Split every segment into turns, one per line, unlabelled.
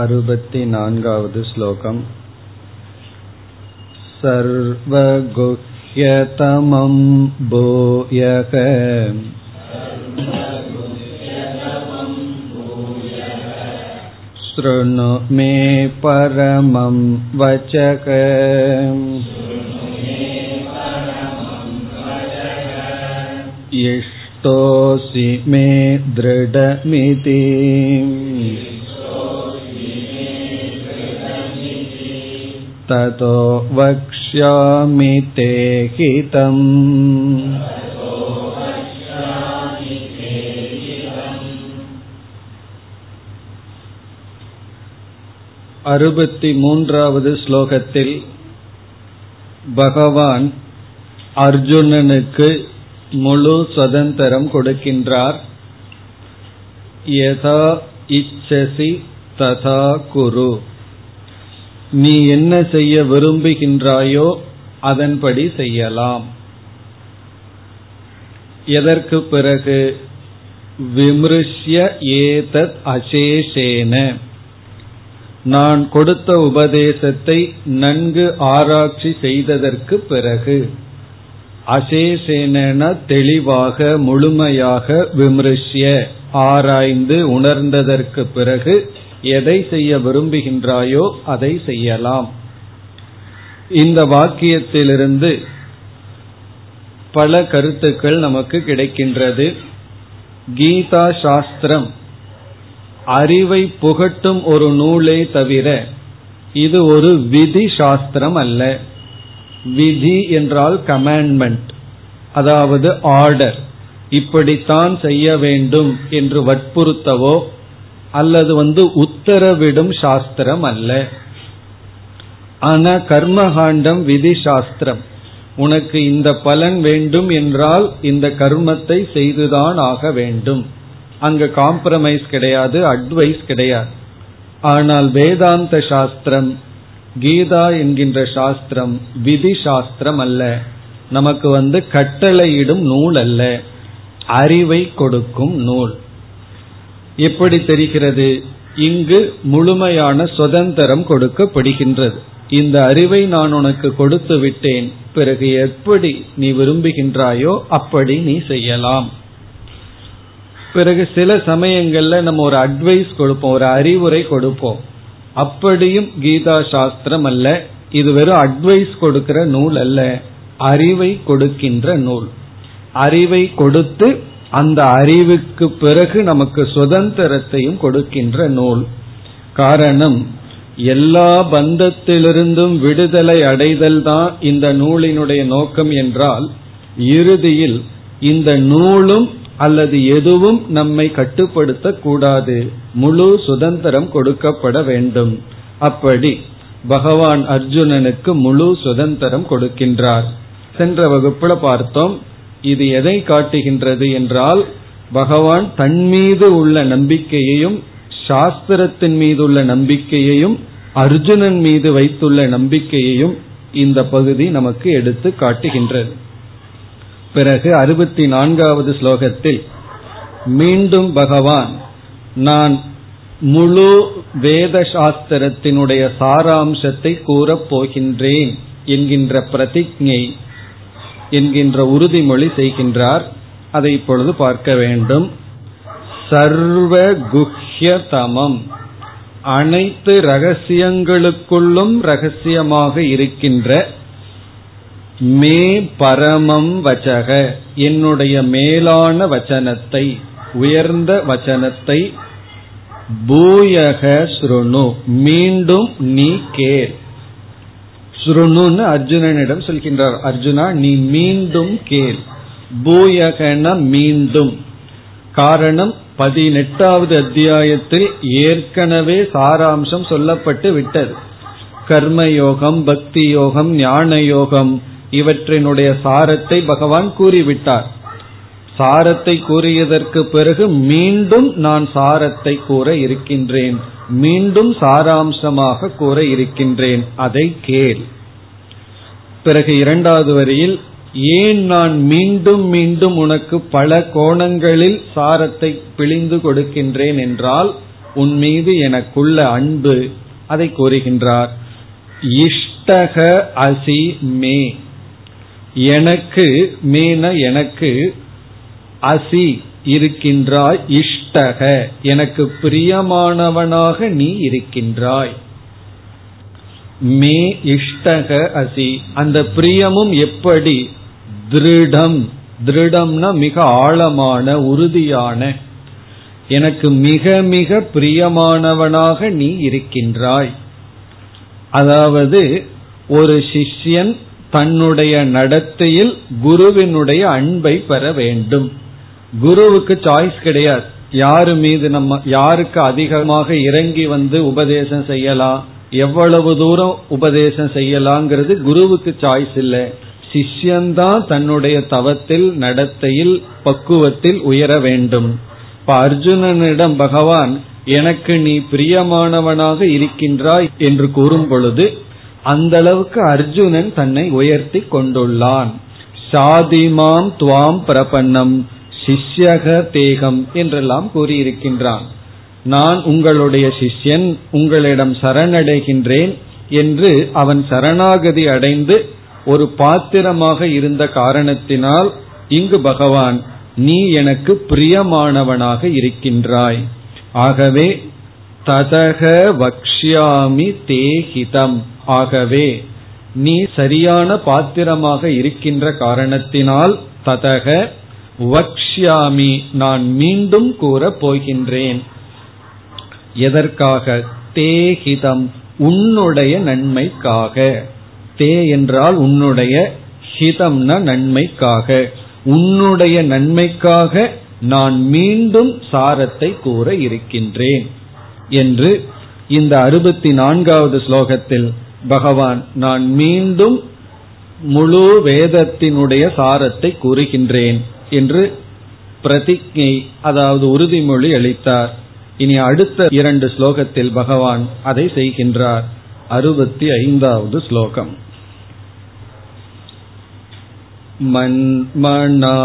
अरुपति नान्गावद् श्लोकम् सर्वगुह्यतमं भूयः शृणु मे परमं वचक इष्टोऽसि मे दृढमिति ततो वक्ष्यामि ते हितम् அறுபத்தி மூன்றாவது ஸ்லோகத்தில் பகவான் அர்ஜுனனுக்கு முழு சுதந்திரம் கொடுக்கின்றார் யதா இச்சசி ததா குரு நீ என்ன செய்ய விரும்புகின்றாயோ அதன்படி செய்யலாம். எதற்கு பிறகு? விமிருஷ்ய ஏதத் அசேஷேன. நான் கொடுத்த உபதேசத்தை நன்கு ஆராய்ச்சி செய்ததற்கு பிறகு அசேஷேன தெளிவாக முழுமையாக விமிருஷ்ய ஆராய்ந்து உணர்ந்ததற்கு பிறகு எதை செய்ய விரும்புகின்றாயோ அதை செய்யலாம். இந்த வாக்கியத்திலிருந்து பல கருத்துக்கள் நமக்கு கிடைக்கின்றது. கீதா சாஸ்திரம் அறிவை புகட்டும் ஒரு நூலே தவிர இது ஒரு விதி சாஸ்திரம் அல்ல. விதி என்றால் கமாண்ட்மெண்ட் அதாவது ஆர்டர் இப்படித்தான் செய்ய வேண்டும் என்று வற்புறுத்தவோ அல்லது வந்து உத்தரவிடும் சாஸ்திரம் அல்ல ஆனா கர்மகாண்டம் விதி சாஸ்திரம். உனக்கு இந்த பலன் வேண்டும் என்றால் இந்த கர்மத்தை செய்துதான் ஆக வேண்டும். அங்க காம்ப்ரமைஸ் கிடையாது அட்வைஸ் கிடையாது. ஆனால் வேதாந்த சாஸ்திரம் கீதா என்கின்ற சாஸ்திரம் விதி சாஸ்திரம் அல்ல நமக்கு வந்து கட்டளையிடும் நூல் அல்ல. அறிவை கொடுக்கும் நூல். எப்படி தெரிகிறது? இங்கு முழுமையான சுதந்திரம் கொடுக்கப்படுகின்றது. இந்த அறிவை நான் உனக்கு கொடுத்து விட்டேன். பிறகு எப்படி நீ விரும்புகின்றாயோ அப்படி நீ செய்யலாம். பிறகு சில சமயங்கள்ல நம்ம ஒரு அட்வைஸ் கொடுப்போம் ஒரு அறிவுரை கொடுப்போம். அப்படியும் கீதா சாஸ்திரம் அல்ல. இது வெறும் அட்வைஸ் கொடுக்கிற நூல் அல்ல. அறிவை கொடுக்கின்ற நூல். அறிவை கொடுத்து அந்த அறிவுக்கு பிறகு நமக்கு சுதந்திரத்தையும் கொடுக்கின்ற நூல். காரணம் எல்லா பந்தத்திலிருந்தும் விடுதலை அடைதல் தான் இந்த நூலினுடைய நோக்கம் என்றால் இறுதியில் இந்த நூலும் அல்லது எதுவும் நம்மை கட்டுப்படுத்த கூடாது முழு சுதந்திரம் கொடுக்கப்பட வேண்டும். அப்படி பகவான் அர்ஜுனனுக்கு முழு சுதந்திரம் கொடுக்கின்றார். சென்ற வகுப்புல பார்த்தோம் இது எதை காட்டுகின்றது என்றால் பகவான் தன் மீது உள்ள நம்பிக்கையையும் சாஸ்திரத்தின் மீது உள்ள நம்பிக்கையையும் அர்ஜுனன் மீது வைத்துள்ள நம்பிக்கையையும் இந்த பகுதி நமக்கு எடுத்து காட்டுகின்றது. பிறகு அறுபத்தி நான்காவது ஸ்லோகத்தில் மீண்டும் பகவான் நான் முழு வேத சாஸ்திரத்தினுடைய சாராம்சத்தை கூறப் போகின்றேன் என்கின்ற பிரதிஜை என்கின்ற உறுதிமொழி செய்கின்றார். அதை இப்பொழுது பார்க்க வேண்டும். சர்வ குஹ்யதமம். அனைத்து ரகசியங்களுக்குள்ளும் ரகசியமாக இருக்கின்ற மே பரமம் வச்சக என்னுடைய மேலான வச்சனத்தை உயர்ந்த வச்சனத்தை பூயக ஸ்ருணு மீண்டும் நீ கேள். ஸ்ருணுன்னு அர்ஜுனனிடம் சொல்கின்றார் அர்ஜுனா நீ மீண்டும் கேள். பூயகன மீண்டும். காரணம் பதினெட்டாவது அத்தியாயத்தில் ஏற்கனவே சாராம்சம் சொல்லப்பட்டு விட்டது. கர்மயோகம் பக்தி யோகம் ஞான யோகம் இவற்றினுடைய சாரத்தை பகவான் கூறிவிட்டார். சாரத்தை கூறியதற்கு பிறகு மீண்டும் நான் சாரத்தை கூற இருக்கின்றேன். மீண்டும் சாராம்சமாக கூற இருக்கின்றேன். அதை கேள். பிறகு இரண்டாவது வரியில் ஏன் நான் மீண்டும் மீண்டும் உனக்கு பல கோணங்களில் சாரத்தை பிழிந்து கொடுக்கின்றேன் என்றால் உன் மீது எனக்குள்ள அன்பு அதை கூறுகின்றார். இஷ்டக அசி மே. எனக்கு மேன எனக்கு அசி இருக்கின்றாய் இஷ்டக. எனக்கு பிரியமானவனாக நீ இருக்கின்றாய். மே இஷ்டக அசி. அந்த பிரியமும் எப்படி? திருடம். திருடம்னா மிக ஆழமான உறுதியான. எனக்கு மிக மிக பிரியமானவனாக நீ இருக்கின்றாய். அதாவது ஒரு சிஷ்யன் தன்னுடைய நடத்தையில் குருவினுடைய அன்பை பெற வேண்டும். குருவுக்கு சாய்ஸ் கிடையாது. யாரு மீது நம்ம யாருக்கு அதிகமாக இறங்கி வந்து உபதேசம் செய்யலாம் எவ்வளவு தூரம் உபதேசம் செய்யலாங்கிறது குருவுக்கு சாய்ஸ் இல்லை. சிஷ்யந்தான் தன்னுடைய தவத்தில் நடத்தையில் பக்குவத்தில் உயர வேண்டும். இப்ப அர்ஜுனனிடம் பகவான் எனக்கு நீ பிரியமானவனாக இருக்கின்றாய் என்று கூறும் பொழுது அந்த அளவுக்கு அர்ஜுனன் தன்னை உயர்த்தி கொண்டுள்ளான். சாதிமாம் துவாம் பிரபன்னம். சிஷ்யக தேகம் என்றெல்லாம் கூறியிருக்கின்றான். நான் உங்களுடைய சிஷ்யன் உங்களிடம் சரணடைகின்றேன் என்று அவன் சரணாகதி அடைந்து ஒரு பாத்திரமாக இருந்த காரணத்தினால் இங்கு பகவான் நீ எனக்கு பிரியமானவனாக இருக்கின்றாய். ஆகவே ததக வக்ஷாமி தேஹிதம் ஆகவே நீ சரியான பாத்திரமாக இருக்கின்ற காரணத்தினால் ததக வக்ஷாமி நான் மீண்டும் கூற போகின்றேன். எதற்காக? தேஹிதம் உன்னுடைய நன்மைக்காக. தே என்றால் உன்னுடைய ஹிதம்ன நன்மைக்காக. உன்னுடைய நன்மைக்காக நான் மீண்டும் சாரத்தை கூற இருக்கின்றேன். என்று இந்த அறுபத்தி நான்காவது ஸ்லோகத்தில் பகவான் நான் மீண்டும் முழு வேதத்தினுடைய சாரத்தை கூறுகின்றேன். என்று பிரதிஜை அதாவது உறுதிமொழி அளித்தார் இனி அடுத்த இரண்டு ஸ்லோகத்தில் பகவான் அதை செய்கின்றார் அறுபத்தி ஐந்தாவது ஸ்லோகம் मन्मना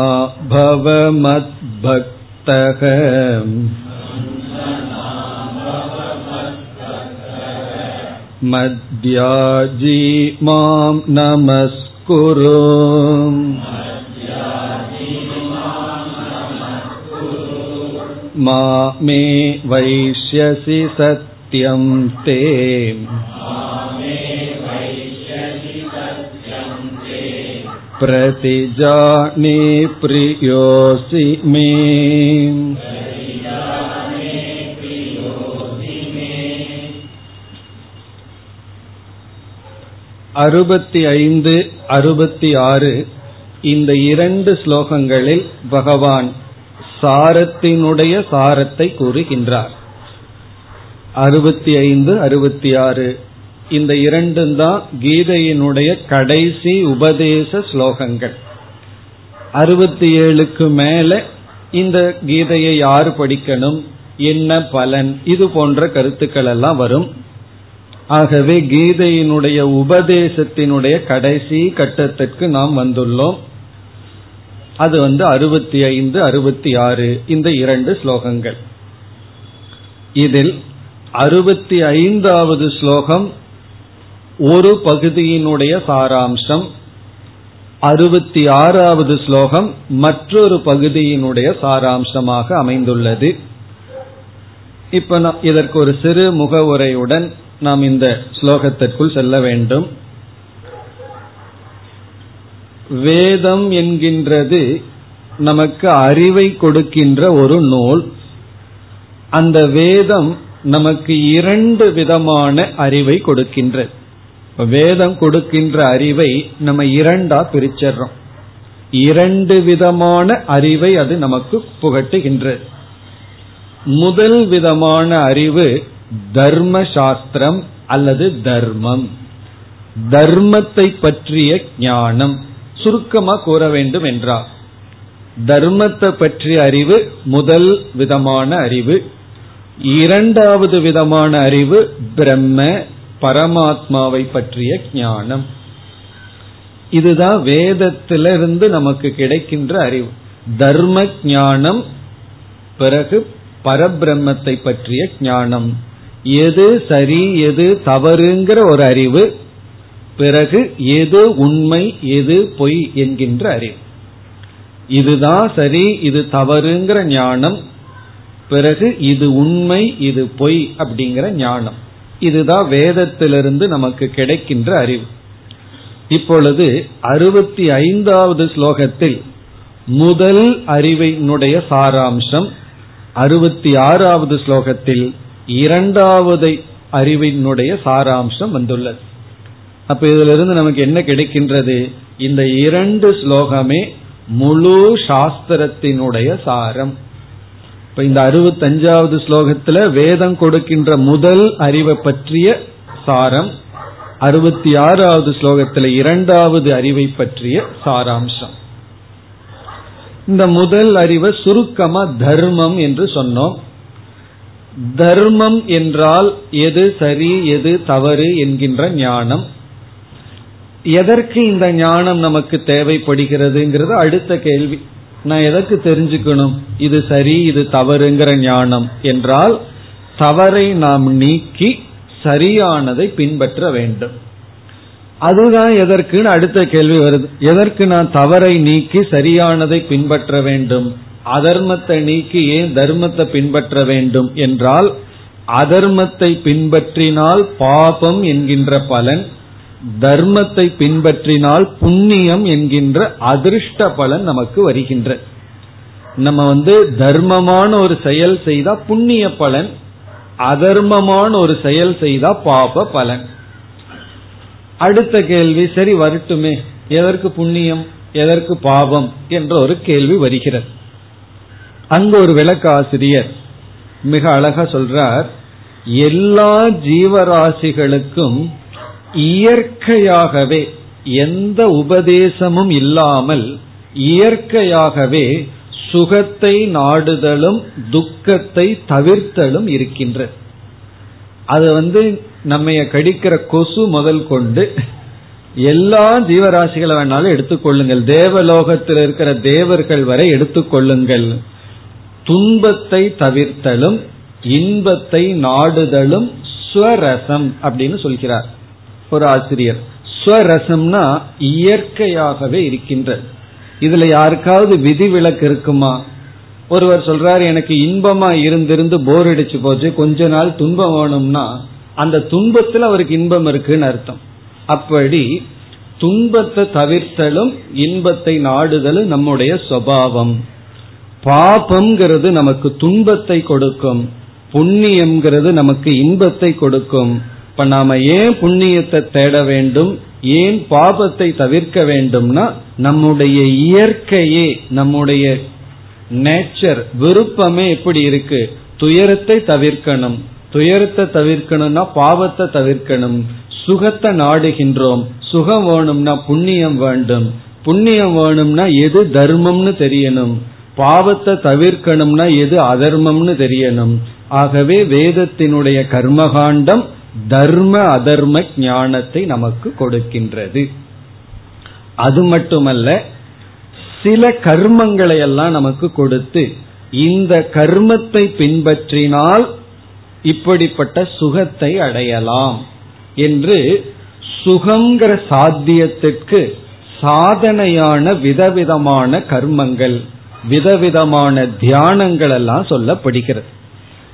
भव मद्भक्तः मद्याजी मां नमस्कुरु मा मे वैश्यसि सत्यं ते प्रतिजाने प्रियोऽसि मे அறுபத்தி ஐந்து அறுபத்தி ஆறு இந்த இரண்டு ஸ்லோகங்களில் பகவான் சாரத்தினுடைய சாரத்தை கூறுகின்றார். அறுபத்தி ஐந்து அறுபத்தி ஆறு இந்த இரண்டும் தான் கீதையினுடைய கடைசி உபதேச ஸ்லோகங்கள். அறுபத்தி ஏழுக்கு மேல இந்த கீதையை யார் படிக்கணும் என்ன பலன் இது போன்ற கருத்துக்கள் எல்லாம் வரும். ஆகவே கீதையினுடைய உபதேசத்தினுடைய கடைசி கட்டத்திற்கு நாம் வந்துள்ளோம். அது வந்து அறுபத்தி ஐந்து அறுபத்தி ஆறு இந்த இரண்டு ஸ்லோகங்கள். இதில் அறுபத்தி ஐந்தாவது ஸ்லோகம் ஒரு பகுதியினுடைய சாராம்சம் அறுபத்தி ஆறாவது ஸ்லோகம் மற்றொரு பகுதியினுடைய சாராம்சமாக அமைந்துள்ளது. இப்ப இதற்கு ஒரு சிறு முகவுரையுடன் நாம் இந்த ஸ்லோகத்திற்குள் செல்ல வேண்டும். வேதம் என்கின்றது நமக்கு அறிவை கொடுக்கின்ற ஒரு நூல். அந்த வேதம் நமக்கு இரண்டு விதமான அறிவை கொடுக்கின்றது. வேதம் கொடுக்கின்ற அறிவை நம்ம இரண்டா பிரிச்சர்றோம். இரண்டு விதமான அறிவை அது நமக்கு புகட்டுகின்றது. முதல் விதமான அறிவு தர்ம சாஸ்திரம் அல்லது தர்மம். தர்மத்தை பற்றிய ஞானம். சுருக்கமா கூற வேண்டும் என்றார். தர்மத்தை பற்றிய அறிவு முதல் விதமான அறிவு. இரண்டாவது விதமான அறிவு பிரம்ம பரமாத்மாவை பற்றிய ஞானம். இதுதான் வேதத்திலிருந்து நமக்கு கிடைக்கின்ற அறிவு. தர்ம ஞானம் பிறகு பரபிரம்மத்தை பற்றிய ஞானம். எது சரி எது தவறுங்கிற ஒரு அறிவு பிறகு எது உண்மை எது பொய் என்கின்ற அறிவு. இதுதான் சரி இது தவறுங்கிற ஞானம். பிறகு இது உண்மை இது பொய் அப்படிங்கிற ஞானம். இதுதான் வேதத்திலிருந்து நமக்கு கிடைக்கின்ற அறிவு. இப்பொழுது அறுபத்தி ஐந்தாவது ஸ்லோகத்தில் முதல் அறிவினுடைய சாராம்சம் அறுபத்தி ஆறாவது ஸ்லோகத்தில் இரண்டாவது அறிவினுடைய சாராம்சம் வந்துள்ளது. அப்ப இதுல இருந்து நமக்கு என்ன கிடைக்கின்றது? இந்த இரண்டு ஸ்லோகமே முழு சாஸ்திரத்தினுடைய சாரம். இப்ப இந்த அறுபத்தஞ்சாவது ஸ்லோகத்துல வேதம் கொடுக்கின்ற முதல் அறிவை பற்றிய சாரம் அறுபத்தி ஆறாவது ஸ்லோகத்துல இரண்டாவது அறிவை பற்றிய சாராம்சம். இந்த முதல் அறிவை சுருக்கமா தர்மம் என்று சொன்னோம். தர்மம் என்றால் எது சரி எது தவறு என்கின்ற ஞானம். எதற்கு இந்த ஞானம் நமக்கு தேவைப்படுகிறதுங்கிறது அடுத்த கேள்வி. நான் எதற்கு தெரிஞ்சுக்கணும்? இது சரி இது தவறுங்கிற ஞானம். என்றால் தவறை நாம் நீக்கி சரியானதை பின்பற்ற வேண்டும். அதுதான் எதற்குன்னு அடுத்த கேள்வி வருது. எதற்கு நான் தவறை நீக்கி சரியானதை பின்பற்ற வேண்டும்? அதர்மத்தை நீக்கி ஏன் தர்மத்தை பின்பற்ற வேண்டும்? என்றால் அதர்மத்தை பின்பற்றினால் பாபம் என்கின்ற பலன் தர்மத்தை பின்பற்றினால் புண்ணியம் என்கின்ற அதிர்ஷ்ட பலன் நமக்கு வருகின்ற. நம்ம வந்து தர்மமான ஒரு செயல் செய்தா புண்ணிய பலன் அதர்மமான ஒரு செயல் செய்தா பாப பலன். அடுத்த கேள்வி சரி வரட்டுமே எதற்கு புண்ணியம் எதற்கு பாவம் என்ற ஒரு கேள்வி வருகிறது. அங்கு ஒரு விளக்காசிரியர் மிக அழகா சொல்றார் எல்லா ஜீவராசிகளுக்கும் இயற்கையாகவே எந்த உபதேசமும் இல்லாமல் இயற்கையாகவே சுகத்தை நாடுதலும் துக்கத்தை தவிர்த்தலும் இருக்கின்ற. அது வந்து நம்ம கடிக்கிற கொசு முதல் கொண்டு எல்லா ஜீவராசிகளை வேணாலும் எடுத்துக்கொள்ளுங்கள். தேவலோகத்தில் இருக்கிற தேவர்கள் வரை எடுத்துக்கொள்ளுங்கள். துன்பத்தை தவிர்த்தலும் இன்பத்தை நாடுதலும் ஸ்வரசம் அப்படின்னு சொல்கிறார். ஒரு ஆசிரியர். ஸ்வரசம்னா இயற்கையாகவே இருக்கின்றது இதுல யாருக்காவது விதிவிலக்கு இருக்குமா? ஒருவர் சொல்றாரு எனக்கு இன்பமா இருந்திருந்து போர் அடிச்சு போச்சு கொஞ்ச நாள் துன்பம் வேணும்னா அந்த துன்பத்தில் அவருக்கு இன்பம் இருக்குன்னு அர்த்தம். அப்படி துன்பத்தை தவிர்த்தலும் இன்பத்தை நாடுதலும் நம்முடைய சுவாவம். பாபம்ங்கிறது நமக்கு துன்பத்தை கொடுக்கும். புண்ணியம்ங்கிறது நமக்கு இன்பத்தை கொடுக்கும். இப்ப நாம ஏன் புண்ணியத்தை தேட வேண்டும்? ஏன் பாபத்தை தவிர்க்க வேண்டும்னா நம்முடைய இயற்கையே நம்முடைய நேச்சர் விருப்பமே எப்படி இருக்கு. துயரத்தை தவிர்க்கணும். துயரத்தை தவிர்க்கணும்னா பாவத்தை தவிர்க்கணும். சுகத்தை நாடுகின்றோம். சுகம் வேணும்னா புண்ணியம் வேண்டும். புண்ணியம் வேணும்னா எது தர்மம்னு தெரியணும். பாவத்தை தவிர்க்கணும்னா எது அதர்மம்னு தெரியணும். ஆகவே வேதத்தினுடைய கர்மகாண்டம் தர்ம அதர்ம ஞானத்தை நமக்கு கொடுக்கின்றது. அது மட்டுமல்ல சில கர்மங்களை எல்லாம் நமக்கு கொடுத்து இந்த கர்மத்தை பின்பற்றினால் இப்படிப்பட்ட சுகத்தை அடையலாம் என்று சுகங்கிற சாத்தியத்திற்கு சாதனையான விதவிதமான கர்மங்கள் விதவிதமான தியானங்கள் எல்லாம் சொல்லப்படுகிறது.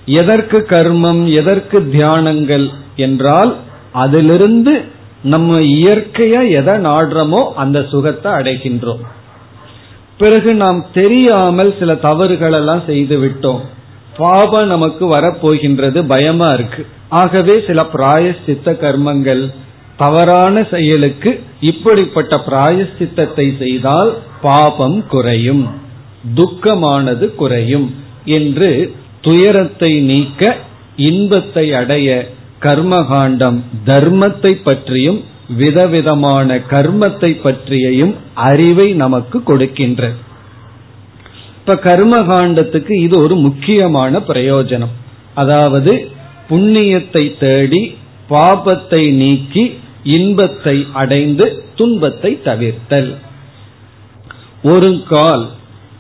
எதற்கு கர்மம் எதற்கு தியானங்கள் என்றால் அதிலிருந்து நம்ம இயற்கையா எதை நாடுறோமோ அந்த சுகத்தை அடைகின்றோம். பிறகு நாம் தெரியாமல் சில தவறுகள் எல்லாம் செய்து விட்டோம். பாபம் நமக்கு வரப்போகின்றது பயமா இருக்கு. ஆகவே சில பிராயசித்த கர்மங்கள் தவறான செயலுக்கு இப்படிப்பட்ட பிராயசித்தத்தை செய்தால் பாபம் குறையும் துக்கமானது குறையும் என்று துயரத்தை நீக்க இன்பத்தை அடைய கர்மகாண்டம் தர்மத்தை பற்றியும் விதவிதமான கர்மத்தை பற்றியையும் அறிவை நமக்கு கொடுக்கின்ற. இப்ப கர்ம காண்டத்துக்கு இது ஒரு முக்கியமான பிரயோஜனம். அதாவது புண்ணியத்தை தேடி பாபத்தை நீக்கி இன்பத்தை அடைந்து துன்பத்தை தவிர்த்தல். ஒரு கால்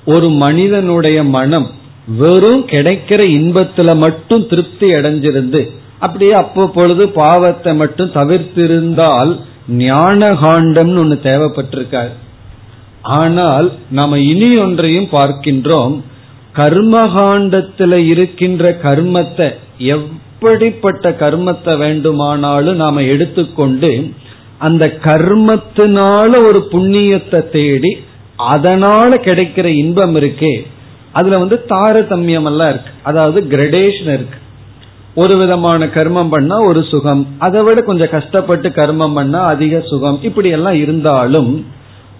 ஒரு மனிதனுடைய மனம் வெறும் கிடைக்கிற இன்பத்துல மட்டும் திருப்தி அடைஞ்சிருந்து அப்படியே அப்பப்பொழுது பாவத்தை மட்டும் தவிர்த்திருந்தால் ஞான காண்டம்னு தேவைப்பட்டிருக்கார் தேவைப்பட்டிருக்காரு ஆனால் நாம இனி ஒன்றையும் பார்க்கின்றோம் கர்மகாண்டத்துல இருக்கின்ற கர்மத்தை எப்படிப்பட்ட கர்மத்தை வேண்டுமானாலும் நாம எடுத்துக்கொண்டு அந்த கர்மத்தினால ஒரு புண்ணியத்தை தேடி அதனால கிடைக்கிற இன்பம் இருக்கே அதுல வந்து தாரதமியம் எல்லாம் இருக்கு. அதாவது கிரடேஷன் இருக்கு. ஒரு விதமான கர்மம் பண்ணா ஒரு சுகம். அதை விட கொஞ்சம் கஷ்டப்பட்டு கர்மம் பண்ணா அதிக சுகம். இப்படி எல்லாம் இருந்தாலும்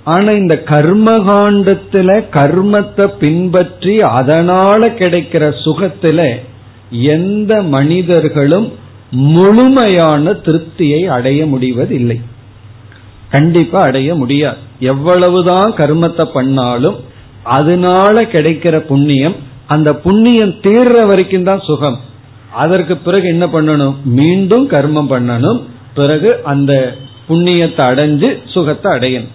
ஆனா இந்த கர்மகாண்டத்துல கர்மத்தை பின்பற்றி அதனால கிடைக்கிற சுகத்துல எந்த மனிதர்களும் முழுமையான திருப்தியை அடைய முடிவதில்லை. கண்டிப்பா அடைய முடியாது. எவ்வளவுதான் கர்மத்தை பண்ணாலும் அதனால கிடைக்கிற புண்ணியம் அந்த புண்ணியம் தீர்ற வரைக்கும் தான் சுகம். அதற்கு பிறகு என்ன பண்ணணும்? மீண்டும் கர்மம் பண்ணணும். பிறகு அந்த புண்ணியத்தை அடைஞ்சு சுகத்தை அடையணும்.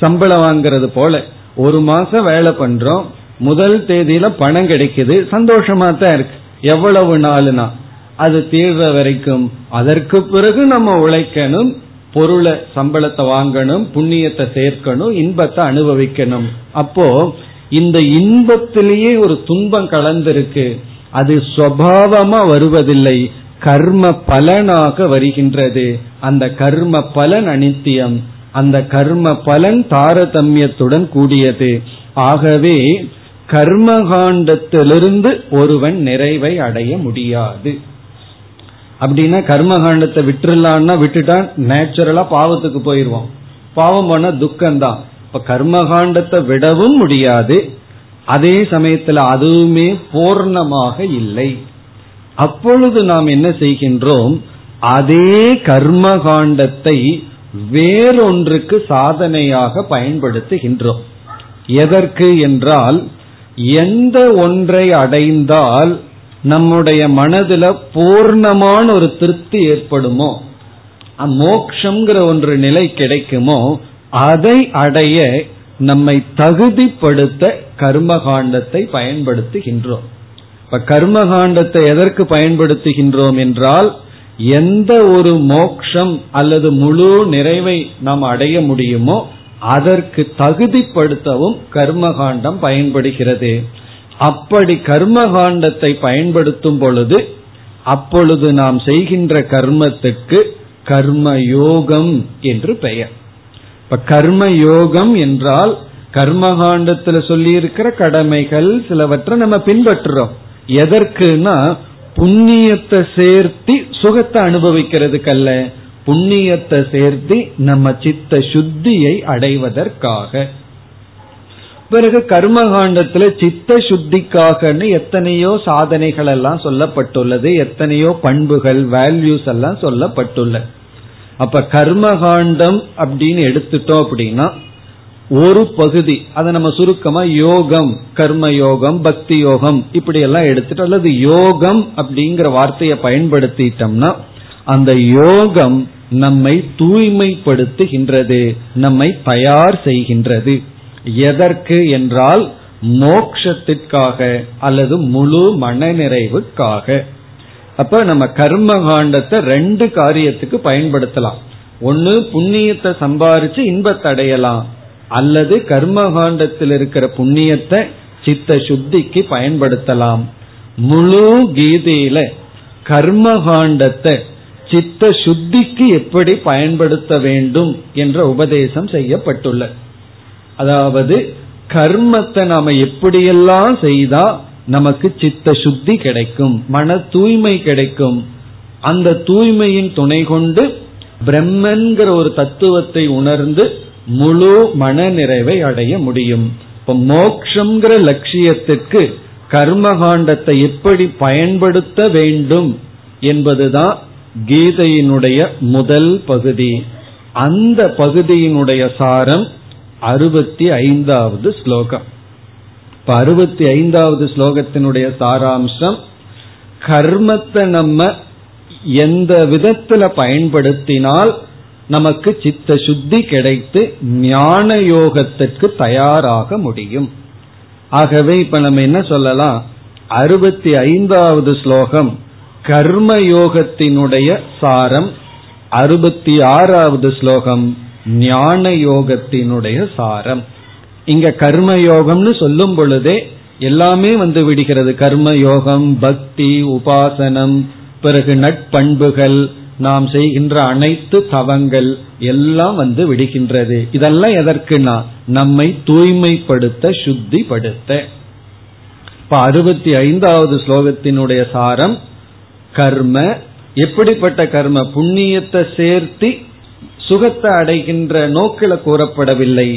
சம்பளம் வாங்குறது போல. ஒரு மாசம் வேலை பண்றோம். முதல் தேதியில பணம் கிடைக்குது. சந்தோஷமா தான் இருக்கு. எவ்வளவு நாளுனா? அது தீர்ற வரைக்கும். அதற்கு பிறகு நம்ம உழைக்கணும். பொருளை சம்பளத்தை வாங்கணும். புண்ணியத்தை சேர்க்கணும். இன்பத்தை அனுபவிக்கணும். அப்போ இந்த இன்பத்திலேயே ஒரு துன்பம் கலந்திருக்கு. அது சுவாவமா வருவதில்லை. கர்ம பலனாக வருகின்றது. அந்த கர்ம பலன் அனித்தியம். அந்த கர்ம பலன் தாரதமியத்துடன் கூடியது. ஆகவே கர்மகாண்டத்திலிருந்து ஒருவன் நிறைவை அடைய முடியாது. அப்படின்னா கர்மகாண்டத்தை விட்டுலான்னா விட்டுட்டா நேச்சுரலா பாவத்துக்கு போயிருவோம் பாவம் பண்ண துக்கம்தான். இப்ப கர்மகாண்டத்தை விடவும் முடியாது. அதே சமயத்துல அதுவுமே பூர்ணமாக இல்லை. அப்பொழுது நாம் என்ன செய்கின்றோம்? அதே கர்மகாண்டத்தை வேறொன்றுக்கு சாதனையாக பயன்படுத்துகின்றோம். எதற்கு என்றால் எந்த ஒன்றை அடைந்தால் நம்முடைய மனதுல பூர்ணமான ஒரு திருப்தி ஏற்படுமோ? மோக்ஷங்கிற ஒன்று நிலை கிடைக்குமோ? அதை அடைய நம்மை தகுதிப்படுத்த கர்மகாண்டத்தை பயன்படுத்துகின்றோம். இப்ப கர்மகாண்டத்தை எதற்கு பயன்படுத்துகின்றோம் என்றால் எந்த ஒரு மோக்ஷம் அல்லது முழு நிறைவை நாம் அடைய முடியுமோ அதற்கு தகுதிப்படுத்தவும் கர்மகாண்டம் பயன்படுகிறது. அப்படி கர்மகாண்டத்தை பயன்படுத்தும் பொழுது அப்பொழுது நாம் செய்கின்ற கர்மத்துக்கு கர்மயோகம் என்று பெயர். இப்ப கர்ம யோகம் என்றால் கர்மகாண்டத்துல சொல்லி இருக்கிற கடமைகள் சிலவற்றை நம்ம பின்பற்றுறோம். எதற்குனா புண்ணியத்தை சேர்த்தி சுகத்தை அனுபவிக்கிறதுக்கல்ல. புண்ணியத்தை சேர்த்தி நம்ம சித்த சுத்தியை அடைவதற்காக. பிறகு கர்மகாண்டத்துல சித்த சுத்திக்காகன்னு எத்தனையோ சாதனைகள் எல்லாம் சொல்லப்பட்டுள்ளது எத்தனையோ பண்புகள் வேல்யூஸ் எல்லாம் சொல்லப்பட்டுள்ளது அப்ப கர்மகாண்டம் அப்படின்னு எடுத்துட்டோம் அப்படின்னா ஒரு பகுதி அதை நம்ம சுருக்கமா யோகம் கர்ம யோகம் பக்தி யோகம் இப்படி எல்லாம் எடுத்துட்டு அல்லது யோகம் அப்படிங்கிற வார்த்தையை பயன்படுத்திட்டோம்னா அந்த யோகம் நம்மை தூய்மைப்படுத்துகின்றது நம்மை தயார் செய்கின்றது. எதற்கு என்றால் மோக்ஷத்திற்காக அல்லது முழு மனநிறைவுக்காக. அப்ப நம்ம கர்ம காண்டத்தை ரெண்டு காரியத்துக்கு பயன்படுத்தலாம். ஒன்னு புண்ணியத்தை சம்பாரிச்சு இன்பத்தை அடையலாம். அல்லது கர்மகாண்டத்தில் இருக்கிற புண்ணியத்தை சித்த சுத்திக்கு பயன்படுத்தலாம். முழு கீதையில கர்மகாண்டத்தை சித்த சுத்திக்கு எப்படி பயன்படுத்த வேண்டும் என்ற உபதேசம் செய்யப்பட்டுள்ள அதாவது கர்மத்தை நாம எப்படியெல்லாம் செய்தா நமக்கு சித்த சுத்தி கிடைக்கும் மன தூய்மை கிடைக்கும். அந்த தூய்மையின் துணை கொண்டு பிரம்மன்கிற ஒரு தத்துவத்தை உணர்ந்து முழு மன நிறைவை அடைய முடியும். இப்ப மோக்ஷங்கிற லட்சியத்திற்கு கர்மகாண்டத்தை எப்படி பயன்படுத்த வேண்டும் என்பதுதான் கீதையினுடைய முதல் பகுதி. அந்த பகுதியினுடைய சாரம் அறுபத்தி ஐந்தாவது ஸ்லோகம். இப்ப அறுபத்தி ஐந்தாவது ஸ்லோகத்தினுடைய சாராம்சம் கர்மத்தை நம்ம எந்த விதத்துல பயன்படுத்தினால் நமக்கு சித்த சுத்தி கிடைத்து ஞான யோகத்திற்கு தயாராக முடியும். ஆகவே இப்ப நம்ம என்ன சொல்லலாம்? அறுபத்தி ஐந்தாவது ஸ்லோகம் கர்ம யோகத்தினுடைய சாரம். அறுபத்தி ஆறாவது ஸ்லோகம் ஞான யோகத்தினுடைய சாரம். இங்க கர்மயோகம்னு சொல்லும் பொழுதே எல்லாமே வந்து விடுகிறது. கர்ம யோகம் பக்தி உபாசனம் பிறகு நட்பண்புகள் நாம் செய்கின்ற அனைத்து தவங்கள் எல்லாம் வந்து விடுகின்றது. இதெல்லாம் எதற்குனா நம்மை தூய்மைப்படுத்த சுத்திப்படுத்த. இப்ப அறுபத்தி ஐந்தாவது ஸ்லோகத்தினுடைய சாரம் கர்ம எப்படிப்பட்ட கர்ம? புண்ணியத்தை சேர்த்தி சுகத்தை அடைகின்ற நோக்கில கூறப்படவில்லை.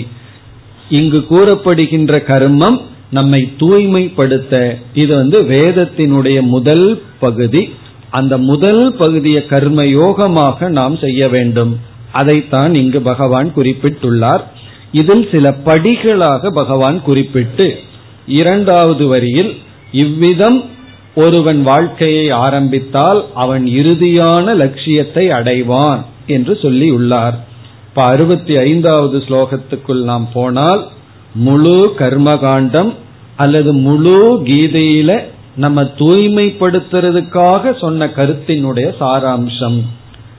இங்கு கூறப்படுகின்ற கர்மம் நம்மை தூய்மைப்படுத்த. இது வந்து வேதத்தினுடைய முதல் பகுதி. அந்த முதல் பகுதியை கர்ம யோகமாக நாம் செய்ய வேண்டும். அதைத்தான் இங்கு பகவான் குறிப்பிட்டுள்ளார். இதில் சில படிகளாக பகவான் குறிப்பிட்டு இரண்டாவது வரியில் இவ்விதம் ஒருவன் வாழ்க்கையை ஆரம்பித்தால் அவன் இறுதியான லட்சியத்தை அடைவான் என்று சொல்லியுள்ளார். இப்ப அறுபத்தி ஐந்தாவது ஸ்லோகத்துக்குள் நாம் போனால் முழு கர்மகாண்டம் அல்லது முழு கீதையில நம்ம தூய்மைப்படுத்துறதுக்காக சொன்ன கருத்தினுடைய சாராம்சம்.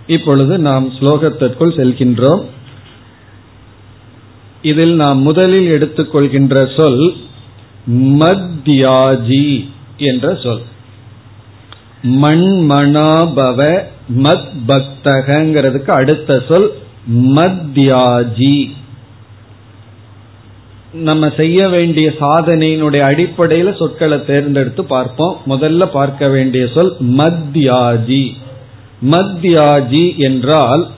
இப்பொழுது நாம் ஸ்லோகத்திற்குள் செல்கின்றோம். இதில் நாம் முதலில் எடுத்துக்கொள்கின்ற சொல் மத்யாஜி என்ற சொல். மண்மணாபவ மத் பக்தகங்கிறதுக்கு அடுத்த சொல் மத்யாஜி. நம்ம செய்ய வேண்டிய சாதனையினுடைய அடிப்படையில சொற்களை தேர்ந்தெடுத்து பார்ப்போம். முதல்ல பார்க்க வேண்டிய சொல் மத்யாஜி. மத்யாஜி என்றால்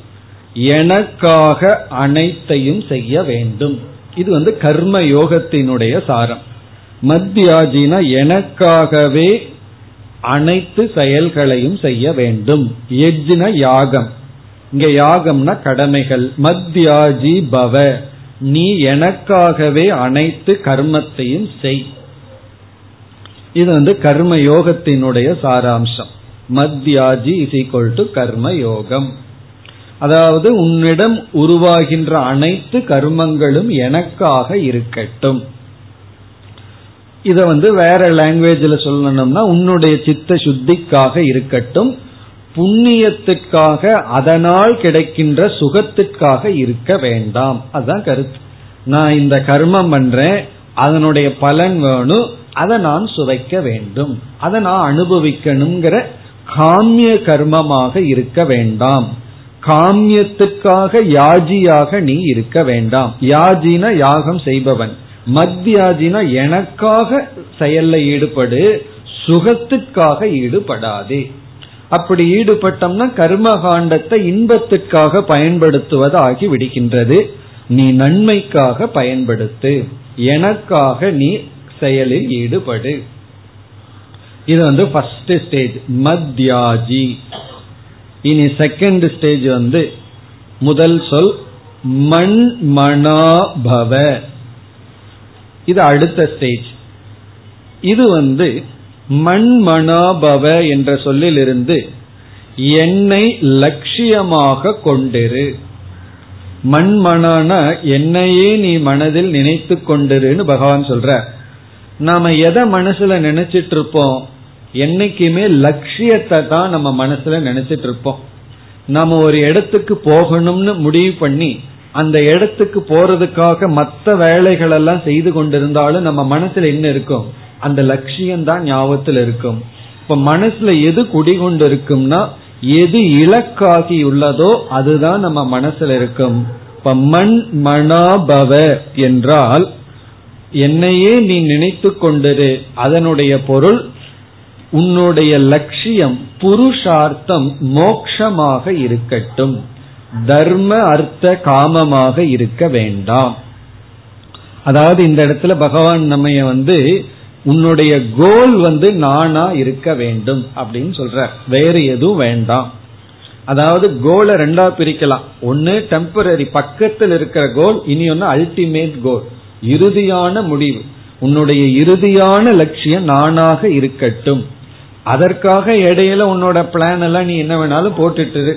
எனக்காக அனைத்தையும் செய்ய வேண்டும். இது வந்து கர்ம யோகத்தினுடைய சாரம். மத்தியாஜினா எனக்காகவே அனைத்து செயல்களையும் செய்ய வேண்டும். எஜ்ன யாகம். இங்க யாகம்னா கடமைகள். மத்யாஜி பவ. நீ எனக்காகவே அனைத்து கர்மத்தையும் செய். இது வந்து கர்ம யோகத்தினுடைய சாராம்சம். மத்யாஜி இஸ் ஈக்வல் டு கர்ம யோகம் அதாவது உன்னிடம் உருவாகின்ற அனைத்து கர்மங்களும் எனக்காக இருக்கட்டும். இத வந்து வேற லாங்குவேஜ்ல சொல்லணும்னா உன்னுடைய சித்த சுத்திக்காக இருக்கட்டும். புண்ணியத்திற்காக அதனால் கிடைக்கின்ற சுகத்திற்காக இருக்க வேண்டாம். அதுதான் கருத்து. நான் இந்த கர்மம் பண்றேன் அதனுடைய பலன் வேணும் அதை நான் சுவைக்க வேண்டும். அதை நான் அனுபவிக்கணுங்கிற காமிய கர்மமாக இருக்க வேண்டாம். காமியத்துக்காக யாஜியாக நீ இருக்க வேண்டாம். யாஜின யாகம் செய்பவன். மத்தியாஜினா எனக்காக செயல்ல ஈடுபடு சுகத்துக்காக ஈடுபடாதே. அப்படி ஈடுபட்டோம்னா கர்மகாண்டத்தை இன்பத்திற்காக பயன்படுத்துவது ஆகி விடுகின்றது. நீ நன்மைக்காக பயன்படுத்து. எனக்காக நீ செயலில் ஈடுபடு. இது வந்து ஃபர்ஸ்ட் ஸ்டேஜ் மத்யாஜி. இனி செகண்ட் ஸ்டேஜ் வந்து முதல் சொல் மண் மணாபவ இது அடுத்த ஸ்டேஜ் இது வந்து மண்மணாபவ என்ற சொல்லிலிருந்து என்னை லட்சியமாக கொண்டிரு. மண்மனான என்னையே நீ மனதில் நினைத்து கொண்டிருன்னு பகவான் சொல்ற நாம எதை மனசுல நினைச்சிட்டு இருப்போம் என்னைக்குமே லட்சியத்தை தான் நம்ம மனசுல நினைச்சிட்டு இருப்போம் நம்ம ஒரு இடத்துக்கு போகணும்னு முடிவு பண்ணி அந்த இடத்துக்கு போறதுக்காக மற்ற வேலைகள் எல்லாம் செய்து கொண்டிருந்தாலும் நம்ம மனசுல என்ன இருக்கும்? அந்த லட்சியம் தான் ஞாபகத்தில் இருக்கும். இப்ப மனசுல எது குடிகொண்டு இருக்கும்னா எது இலக்காகி உள்ளதோ அதுதான் நம்ம மனசுல இருக்கும். இப்ப மண் மனாபவ என்றால் என்னையே நீ நினைத்து கொண்டிரு அதனுடைய பொருள் உன்னுடைய லட்சியம் புருஷார்த்தம் மோக்ஷமாக இருக்கட்டும். தர்ம அர்த்த காமமாக இருக்க வேண்டாம். அதாவது இந்த இடத்துல பகவான் நம்ம வந்து உன்னுடைய கோல் வந்து நானா இருக்க வேண்டும் அப்படின்னு சொல்ற வேறு எதுவும் வேண்டாம். அதாவது கோலை ரெண்டா பிரிக்கலாம். ஒன்னு டெம்பரரி பக்கத்தில் இருக்கிற கோல் இனி ஒன்னு அல்டிமேட் கோல் இறுதியான முடிவு. உன்னுடைய இறுதியான லட்சியம் நானாக இருக்கட்டும். அதற்காக இடையில உன்னோட பிளான் எல்லாம் நீ என்ன வேணாலும் போட்டுட்டு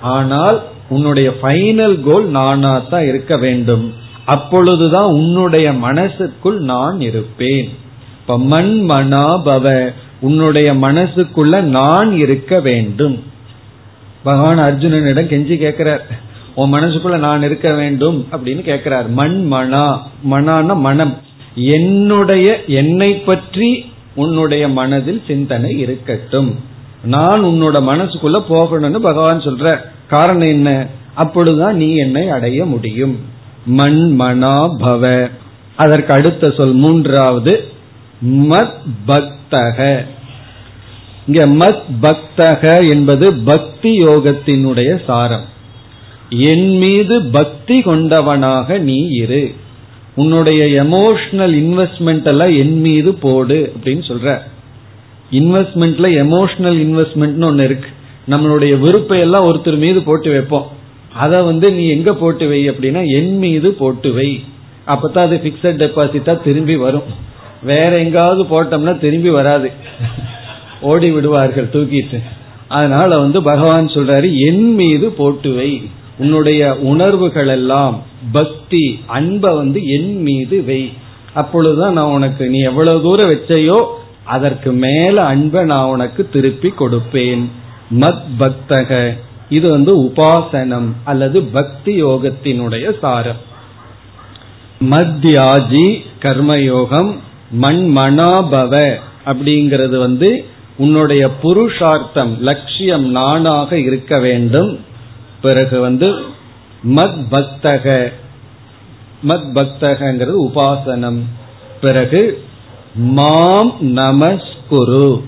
ஆனால் உன்னுடைய ஃபைனல் கோல் நானா தான் இருக்க வேண்டும். அப்பொழுதுதான் உன்னுடைய மனசுக்குள் நான் இருப்பேன். இப்ப மண் மனாபவ உன்னுடைய மனசுக்குள்ள நான் இருக்க வேண்டும். பகவான் அர்ஜுனனிடம் கெஞ்சி கேட்கிறார் உன் மனசுக்குள்ள நான் இருக்க வேண்டும் அப்படின்னு கேட்கிறார் மண் மனா. மனான மனம். என்னுடைய என்னை பற்றி உன்னுடைய மனதில் சிந்தனை இருக்கட்டும். நான் உன்னோட மனசுக்குள்ள போகணும்னு பகவான் சொல்ற காரணம் என்ன? அப்பொழுதுதான் நீ என்னை அடைய முடியும். மண் மனா பவ. அதற்கு அடுத்த சொல் மூன்றாவது. மத் பக்தக இங்க மத் பக்தக என்பது பக்தி யோகத்தினுடைய சாரம். என் மீது பக்தி கொண்டவனாக நீ இரு. உன்னுடைய எமோஷனல் இன்வெஸ்ட்மெண்ட் எல்லாம் என் மீது போடு அப்படின்னு சொல்ற. இன்வெஸ்ட்மெண்ட்ல எமோஷனல் இன்வெஸ்ட்மெண்ட்னு ஒன்னு இருக்கு. நம்மளுடைய விருப்பை எல்லாம் ஒருத்தர் மீது போட்டு வைப்போம். அதை வந்து நீ எங்க போட்டு வை அப்படின்னா என் மீது போட்டு வை. அப்பதான் அது பிக்சட் டெபாசிட்டா திரும்பி வரும். வேற எங்காவது போட்டோம்னா திரும்பி வராது. ஓடி விடுவார்கள் தூக்கிட்டு. அதனால வந்து பகவான் சொல்றாரு என் மீது போட்டு வை. உன்னுடைய உணர்வுகள் எல்லாம் பக்தி அன்பை வந்து என் மீது வை. அப்பொழுதுதான் நான் உனக்கு நீ எவ்வளவு தூரம் வச்சையோ அதற்கு மேல அன்பை நான் உனக்கு திருப்பி கொடுப்பேன். மத் பக்தக. இது வந்து உபாசனம் அல்லது பக்தி யோகத்தினுடைய சாரம். மத்யாஜி கர்மயோகம் மண் மனாபவ அப்படிங்கிறது வந்து உன்னுடைய புருஷார்த்தம் லட்சியம் நானாக இருக்க வேண்டும். பிறகு வந்து மத் பக்தக. மத் பக்தகங்கிறது உபாசனம். பிறகு மாம் நமஸ்குரு.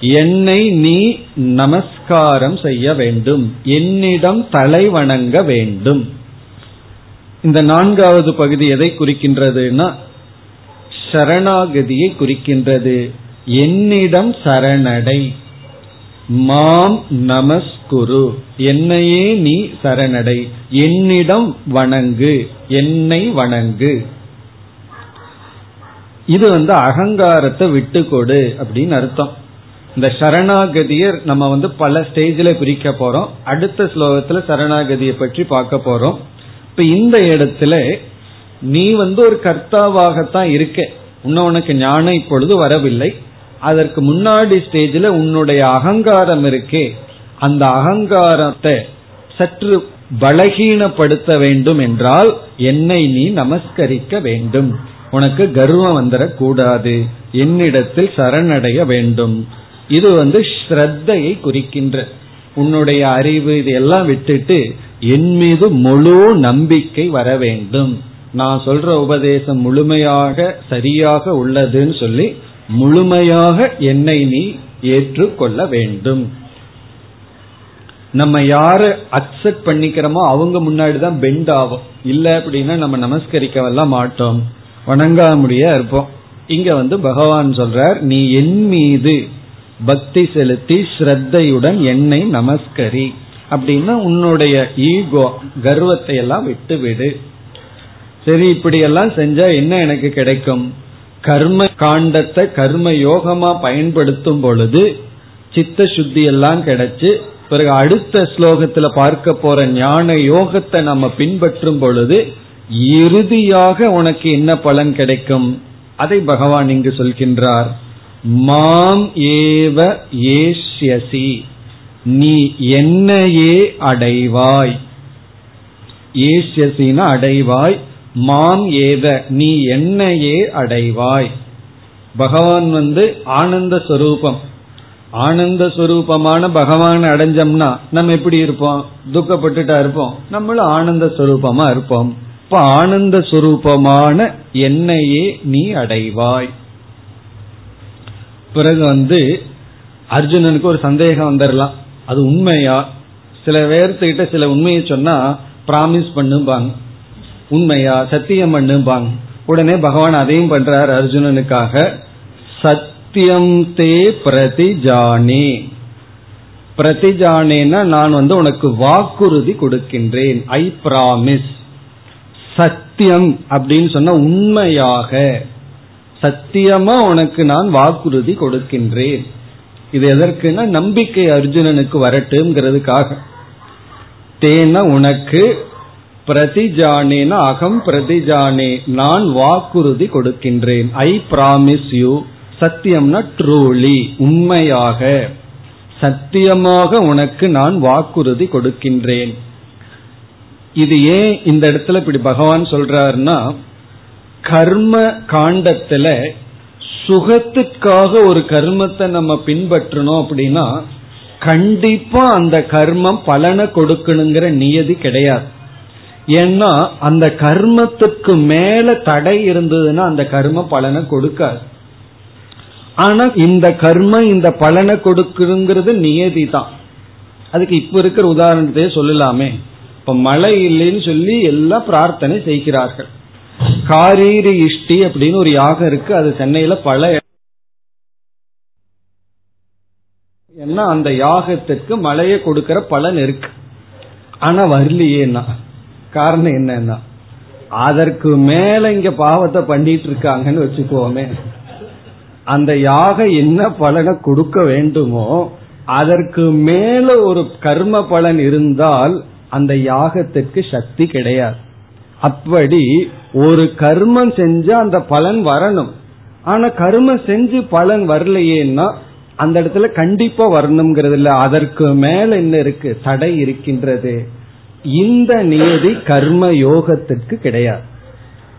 என்னை நீ நமஸ்காரம் செய்ய வேண்டும். என்னிடம் தலை வணங்க வேண்டும். இந்த நான்காவது பகுதி எதை குறிக்கின்றதுன்னா சரணாகதியை குறிக்கின்றது. என்னிடம் சரணடை. மாம் நமஸ்குரு. என்னையே நீ சரணடை. என்னிடம் வணங்கு. என்னை வணங்கு. இது வந்து அகங்காரத்தை விட்டு கொடு அப்படின்னு அர்த்தம். இந்த சரணாகதியை நம்ம வந்து பல ஸ்டேஜில் பிரிக்க போறோம். அடுத்த ஸ்லோகத்துல சரணாகதியை பற்றி பார்க்க போறோம். இப்ப இந்த இடத்துல நீ வந்து ஒரு கர்த்தாவாகத்தான் இருக்க. இன்னும் உனக்கு ஞானம் இப்பொழுது வரவில்லை. அதற்கு முன்னாடி ஸ்டேஜில் உன்னுடைய அகங்காரம் இருக்கே. அந்த அகங்காரத்தை சற்று பலகீனப்படுத்த வேண்டும் என்றால் என்னை நீ நமஸ்கரிக்க வேண்டும். உனக்கு கர்வம் வந்துடக்கூடாது. என்னிடத்தில் சரணடைய வேண்டும். இது வந்து ஸ்ரத்தையை குறிக்கின்ற உன்னுடைய அறிவு இதையெல்லாம் விட்டுட்டு என் மீது முழு நம்பிக்கை வர வேண்டும். நான் சொல்ற உபதேசம் முழுமையாக சரியாக உள்ளதுன்னு சொல்லி முழுமையாக என்னை நீ ஏற்றுக்கொள்ள வேண்டும். நம்ம யார அக்செப்ட் பண்ணிக்கிறோமோ அவங்க முன்னாடி தான் பெண்ட் ஆகும். இல்ல அப்படின்னா நம்ம நமஸ்கரிக்கவெல்லாம் மாட்டோம். வணங்காமுடியா இருப்போம். இங்க வந்து பகவான் சொல்றார் நீ என் மீது பக்தி செலுத்தி ஸ்ரத்தையுடன் என்னை நமஸ்கரி. அப்படின்னா உன்னுடைய ஈகோ கர்வத்தை எல்லாம் விட்டு விடு சரி இப்படி எல்லாம் செஞ்சா என்ன எனக்கு கிடைக்கும்? கர்ம காண்டத்தை கர்ம யோகமா பயன்படுத்தும் பொழுது சித்த சுத்தி எல்லாம் கிடைச்சு பிறகு அடுத்த ஸ்லோகத்துல பார்க்க போற ஞான யோகத்தை நம்ம பின்பற்றும் பொழுது இறுதியாக உனக்கு என்ன பலன் கிடைக்கும்? அதை பகவான் இங்கு சொல்கின்றார். மாம் ஏவ ஏஷ்யசி நீ என்னையே அடைவாய். ஏஷ்யசின அடைவாய் மாம் ஏவ நீ என்னையே அடைவாய். பகவான் வந்து ஆனந்த ஸ்வரூபம் ஆனந்த ஸ்வரூபமான பகவான் அடைஞ்சோம்னா நம்ம எப்படி இருப்போம்? துக்கப்பட்டுட்டா இருப்போம். நம்மளும் ஆனந்த ஸ்வரூபமா இருப்போம். இப்ப ஆனந்த ஸ்வரூபமான என்னையே நீ அடைவாய். பிறகு வந்து அர்ஜுனனுக்கு ஒரு சந்தேகம் வந்துடலாம் அது உண்மையா? சில பேர்த்துக்கிட்ட சில உண்மையை சொன்னா பிராமிஸ் பண்ணும்பாங்க. உண்மையா? சத்தியம் பண்ணும்பாங்க உடனே பகவான் அதையும் பண்றார் அர்ஜுனனுக்காக. சத்தியம் தே பிரதிஜானே. பிரதிஜானேன்னா நான் வந்து உனக்கு வாக்குறுதி கொடுக்கின்றேன். I promise. சத்தியம் அப்படின்னு சொன்ன உண்மையாக. சத்தியமா உனக்கு நான் வாக்குறுதி கொடுக்கின்றேன். இது எதற்குன்னா நம்பிக்கை அர்ஜுனனுக்கு வரட்டுங்கிறதுக்காக தேன உனக்கு பிரதிஜானேன அகம் பிரதிஜானே நான் வாக்குறுதி கொடுக்கின்றேன். ஐ பிராமிஸ் யூ சத்தியம்னா ட்ரூலி உண்மையாக. சத்தியமாக உனக்கு நான் வாக்குறுதி கொடுக்கின்றேன். இது ஏன் இந்த இடத்துல இப்படி பகவான் சொல்றாருன்னா கர்ம காண்டத்துல சுகத்துக்காக ஒரு கர்மத்தை நம்ம பின்பற்றணும் அப்படின்னா கண்டிப்பா அந்த கர்மம் பலனை கொடுக்கணுங்கிற நியதி கிடையாது. ஏன்னா அந்த கர்மத்துக்கு மேல தடை இருந்ததுன்னா அந்த கர்ம பலனை கொடுக்காது. ஆனா இந்த கர்மம் இந்த பலனை கொடுக்குங்கிறது நியதி தான் அதுக்கு இப்ப இருக்கிற உதாரணத்தையே சொல்லலாமே. இப்ப மழை இல்லைன்னு சொல்லி எல்லாம் பிரார்த்தனை செய்கிறார்கள். காரீரி இஷ்டி அப்படின்னு ஒரு யாகம் இருக்கு. அது சென்னையில பல ஏன்னா அந்த யாகத்துக்கு மழையை கொடுக்கிற பலன் இருக்கு. ஆனா வரலையேன்னா. காரணம் என்னன்னா அதற்கு மேல இங்க பாவத்தை பண்ணிட்டு இருக்காங்கன்னு வச்சுக்கோமே. அந்த யாகம் என்ன பலனை கொடுக்க வேண்டுமோ அதற்கு மேல ஒரு கர்ம பலன் இருந்தால் அந்த யாகத்திற்கு சக்தி கிடையாது. அப்படி ஒரு கர்மம் செஞ்சா அந்த பலன் வரணும். ஆனா கர்மம் செஞ்சு பலன் வரலையேன்னா அந்த இடத்துல கண்டிப்பா வரணுங்கிறது இல்ல. அதற்கு மேல என்ன இருக்கு? தடை இருக்கின்றது. இந்த நியதி கர்ம யோகத்திற்கு கிடையாது.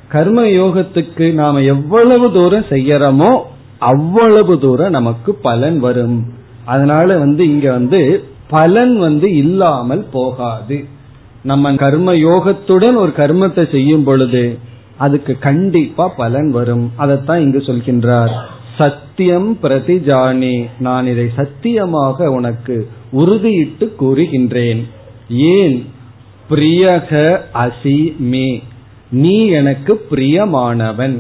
கர்ம யோகத்துக்கு நாம எவ்வளவு தூரம் செய்யறோமோ அவ்வளவு தூரம் நமக்கு பலன் வரும். அதனால வந்து இங்க வந்து பலன் வந்து இல்லாமல் போகாது. நம்ம கர்ம யோகத்துடன் ஒரு கர்மத்தை செய்யும் பொழுது அதுக்கு கண்டிப்பா பலன் வரும். அதைத்தான் இங்கு சொல்கின்றார். சத்தியம் பிரதிஜானி. நான் இதை சத்தியமாக உனக்கு உறுதியிட்டு கூறுகின்றேன். ஏன் பிரியக அசி மே. நீ எனக்கு பிரியமானவன்.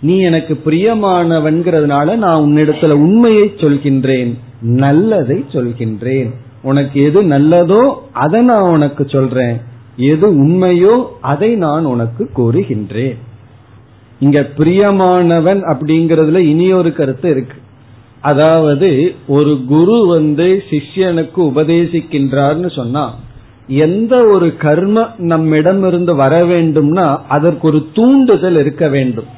நீ எனக்கு பிரியமானவன்கிறதுனால நான் உன்னிடத்துல உண்மையை சொல்கின்றேன் நல்லதை சொல்கின்றேன். உனக்கு எது நல்லதோ அதை நான் உனக்கு சொல்றேன். எது உண்மையோ அதை நான் உனக்கு கூறுகின்றேன். இங்க பிரியமானவன் அப்படிங்கறதுல இனி ஒரு கருத்து இருக்கு. அதாவது ஒரு குரு வந்து சிஷ்யனுக்கு உபதேசிக்கின்றார்னு சொன்னா எந்த ஒரு கர்ம நம்மிடமிருந்து வர வேண்டும்னா அதற்கு ஒரு தூண்டுதல் இருக்க வேண்டும்.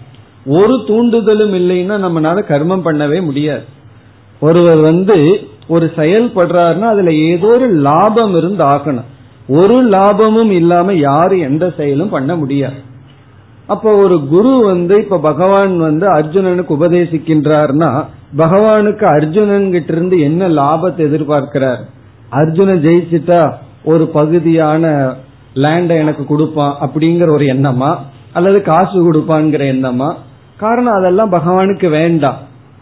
ஒரு தூண்டுதலும் இல்லைன்னா நம்மளால கர்மம் பண்ணவே முடியாது. ஒருவர் வந்து ஒரு செயல்படுறாருன்னா அதுல ஏதோ ஒரு லாபம் இருந்து ஆகணும். ஒரு லாபமும் இல்லாம யாரும் எந்த செயலும் பண்ண முடியாது. அப்ப ஒரு குரு வந்து இப்ப பகவான் வந்து அர்ஜுனனுக்கு உபதேசிக்கின்றார்னா பகவானுக்கு அர்ஜுனன் கிட்ட இருந்து என்ன லாபத்தை எதிர்பார்க்கிறார்? அர்ஜுனன் ஜெயிச்சுட்டா ஒரு பகுதியான லேண்டை எனக்கு கொடுப்பான் அப்படிங்கிற ஒரு எண்ணமா? அல்லது காசு கொடுப்பான்ங்கிற எண்ணமா? காரணம் அதெல்லாம் பகவானுக்கு வேண்டாம்.